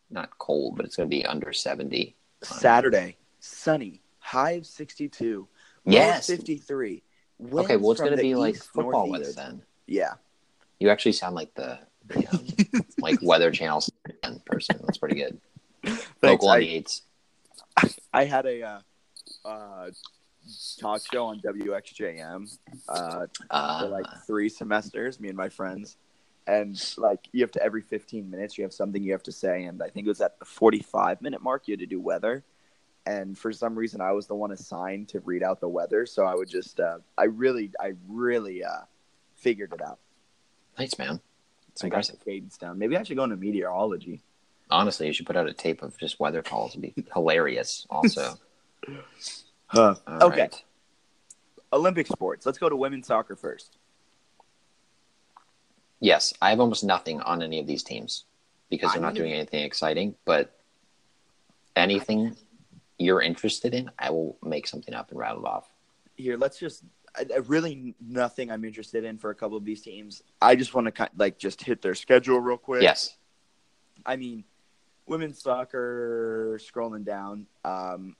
not cold, but it's going to be under seventy. Saturday, sunny, high of sixty-two. low Yes. fifty-three. Okay, well, it's going to be the like east, football weather then. Yeah, You actually sound like the, like Weather Channel person. That's pretty good. Thanks. Local I- eights. I had a uh, uh, talk show on WXJM uh, Uh, for like three semesters, me and my friends. And like you have to every 15 minutes, you have something you have to say. And I think it was at the 45 minute mark, you had to do weather. And for some reason, I was the one assigned to read out the weather. So I would just, uh, I really, I really uh, figured it out. nice man. It's I impressive. cadence down. Maybe I should go into meteorology. Honestly, you should put out a tape of just weather calls. It'd be hilarious. Also, Huh. Okay. right. Olympic sports. Let's go to women's soccer first. Yes, I have almost nothing on any of these teams because they're not doing anything exciting. But anything you're interested in, I will make something up and rattle it off. here let's just really nothing i'm interested in for a couple of these teams. I just want to kind like just hit their schedule real quick. Yes. i mean women's soccer scrolling down um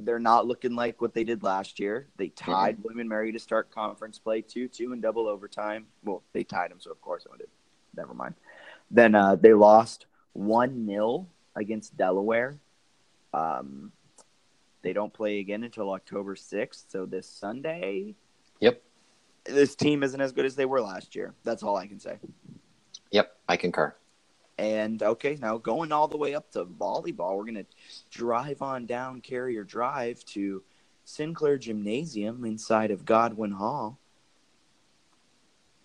they're not looking like what they did last year. They tied women mary to start conference play 2-2 in double overtime. Well they tied them so of course i did. Never mind. Then uh they lost 1-0 against delaware. Um they don't play again until October 6th. So this Sunday, Yep. this team isn't as good as they were last year. That's all I can say. Yep. I concur. And okay, now going all the way up to volleyball, we're going to drive on down Carrier Drive to Sinclair Gymnasium inside of Godwin Hall.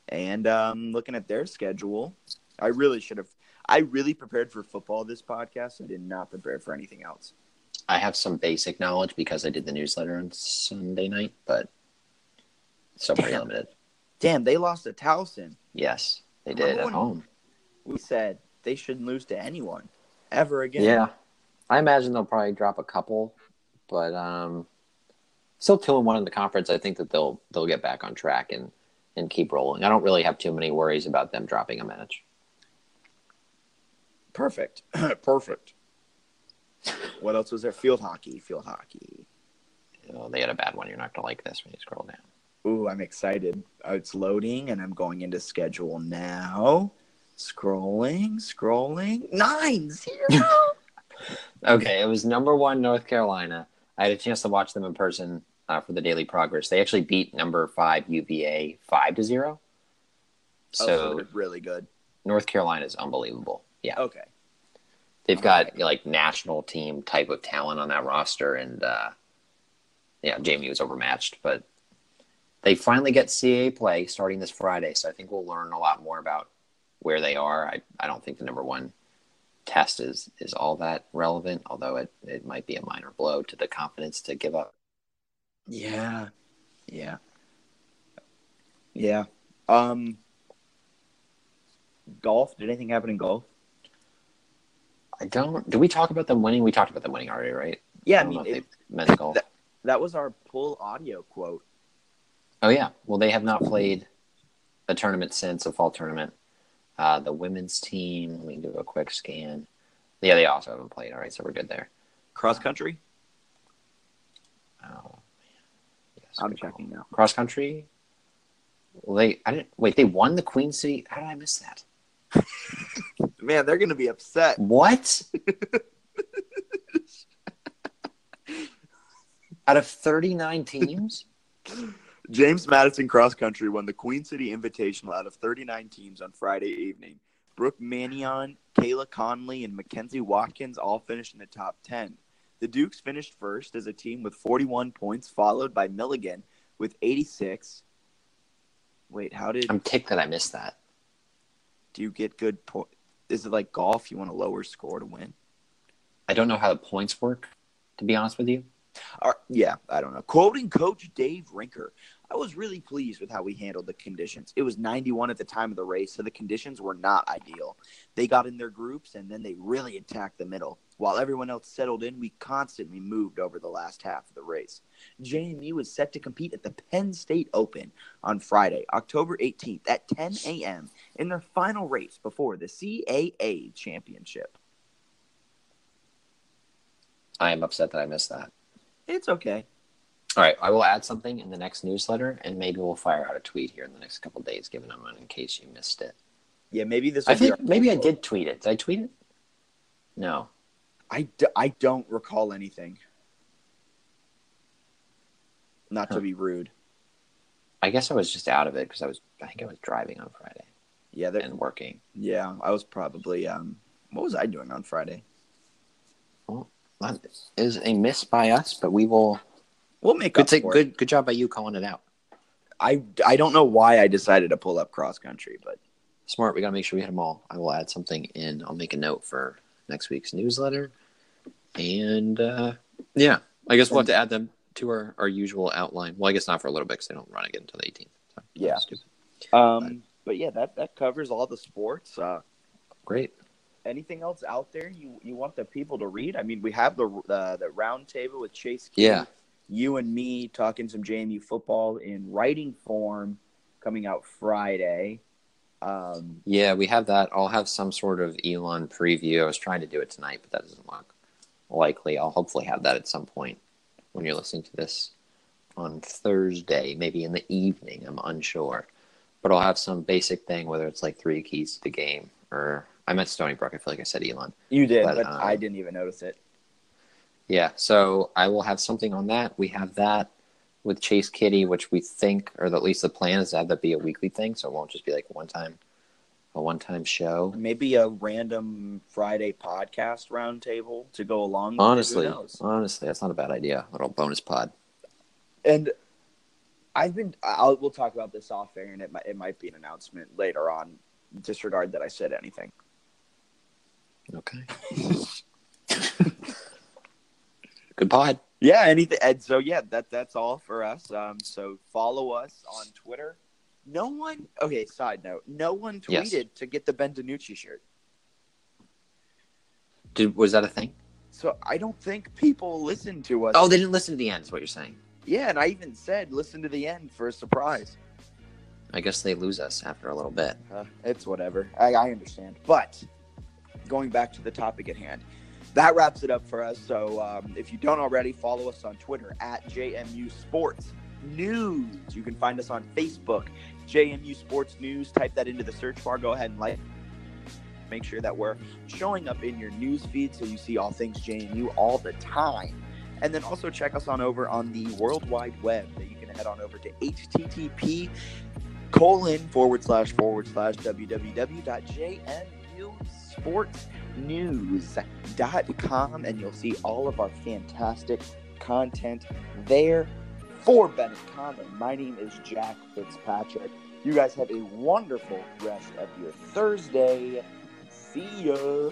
And um, looking at their schedule, I really should have. I really prepared for football this podcast. I did not prepare for anything else. I have some basic knowledge because I did the newsletter on Sunday night, but so pretty Damn. limited. Damn, they lost to Towson. Yes, they did at home. We said they shouldn't lose to anyone ever again. Yeah. I imagine they'll probably drop a couple, but um, still two and one in the conference. I think that they'll they'll get back on track and and keep rolling. I don't really have too many worries about them dropping a match. Perfect. Perfect. What else was there? Field hockey. Field hockey. Oh, they had a bad one. You're not gonna like this when you scroll down. Ooh, I'm excited. Uh, It's loading and I'm going into schedule now. Scrolling, scrolling. Nine zero. Okay, it was number one North Carolina. I had a chance to watch them in person uh, for the Daily Progress. They actually beat number five UVA five to zero. so So they're really good. North Carolina is unbelievable. Yeah, Okay. They've got like national team type of talent on that roster, and uh, yeah, JMU was overmatched, but they finally get CA play starting this Friday. So I think we'll learn a lot more about where they are. I, I don't think the number one test is is all that relevant, although it, it might be a minor blow to the confidence to give up. Yeah. Yeah. Yeah. Um. Golf. Did anything happen in golf? I don't. Do we talk about them winning? We talked about them winning already, right? Yeah, I don't mean, know it, they men's golf. that- that was our pull audio quote. Oh yeah. Well, they have not played a tournament since a fall tournament. Uh, the women's team. Let me do a quick scan. Yeah, they also haven't played. All right, so we're good there. Cross country. Oh man. Yes, I'm good call. checking now. Cross country. Well, they. I didn't. Wait, they won the Queen City. How did I miss that? Man, they're gonna be upset. What? Out of thirty nine teams. James Madison Cross Country won the Queen City Invitational out of 39 teams on Friday evening. Brooke Manion, Kayla Conley, and Mackenzie Watkins all finished in the top 10. The Dukes finished first as a team with 41 points, followed by Milligan with 86. Wait, how did I'm ticked that I missed that. Do you get good point? Is it like golf? You want a lower score to win? I don't know how the points work, to be honest with you. Or, yeah, I don't know. Quoting Coach Dave Rinker, I was really pleased with how we handled the conditions. It was 91 at the time of the race, so the conditions were not ideal. They got in their groups and then they really attacked the middle. While everyone else settled in, we constantly moved over the last half of the race. JMU was set to compete at the Penn State Open on Friday, October 18th at 10 a.m. in their final race before the CAA Championship. I am upset that I missed that. It's okay. All right, I will add something in the next newsletter, and maybe we'll fire out a tweet here in the next couple days, giving them one in case you missed it. Yeah, maybe this. I think maybe I did tweet it. Did I tweet it? No. I, d- I don't recall anything. Not Huh. to be rude. I guess I was just out of it because I was. I think I was driving on Friday Yeah, and working. yeah. I was probably. Um, what was I doing on Friday? Well, that is a miss by us, but we will. We'll make Good, up thing, for it. good, good job by you calling it out. I I don't know why I decided to pull up cross country, but Smart. We got to make sure we hit them all. I will add something in. I'll make a note for next week's newsletter. And uh, yeah, I guess we'll have to add them to our, our usual outline. Well, I guess not for a little bit because they don't run again until the 18th. So, Yeah. Stupid. um, but yeah, that that covers all the sports. Uh, Great. anything else out there you you want the people to read? I mean, we have the the, the round table with Chase. King, Yeah. you and me talking some JMU football in writing form, coming out Friday. Um, Yeah, we have that. I'll have some sort of Elon preview. I was trying to do it tonight, but that doesn't look likely. I'll hopefully have that at some point when you're listening to this on Thursday, maybe in the evening. I'm unsure. But I'll have some basic thing, whether it's like three keys to the game or I meant Stony Brook. I feel like I said Elon. you did, But, but um, I didn't even notice it. Yeah, so I will have something on that. We have that with Chase Kitty, which we think, or at least the plan is to have that be a weekly thing, so it won't just be like one time, a one time show. Maybe a random Friday podcast roundtable to go along. with it. Who Honestly, knows? honestly, that's not a bad idea. A little bonus pod. and I've been. I'll, we'll talk about this off air, and it might it might be an announcement later on. Disregard that I said anything. Okay. Good pod. Yeah, anything. And so yeah, that that's all for us. Um, so follow us on Twitter. No one. Okay. Side note: No one Yes. tweeted to get the Ben DiNucci shirt. Did was that a thing? So I don't think people listen to us. Oh, they didn't listen to the end. Is what you're saying? yeah, and I even said listen to the end for a surprise. I guess they lose us after a little bit. Uh, it's whatever. I, I understand. But going back to the topic at hand, that wraps it up for us. So um, if you don't already, follow us on Twitter at JMU Sports News. You can find us on Facebook, JMU Sports News. Type that into the search bar. Go ahead and like. Make sure that we're showing up in your news feed so you see all things JMU all the time. And then also check us on over on the World Wide Web that you can head on over to http colon forward slash forward slash www.jmusportsnews.com and you'll see all of our fantastic content there. For Bennett Conley, my name is Jack Fitzpatrick. You guys have a wonderful rest of your Thursday. See ya.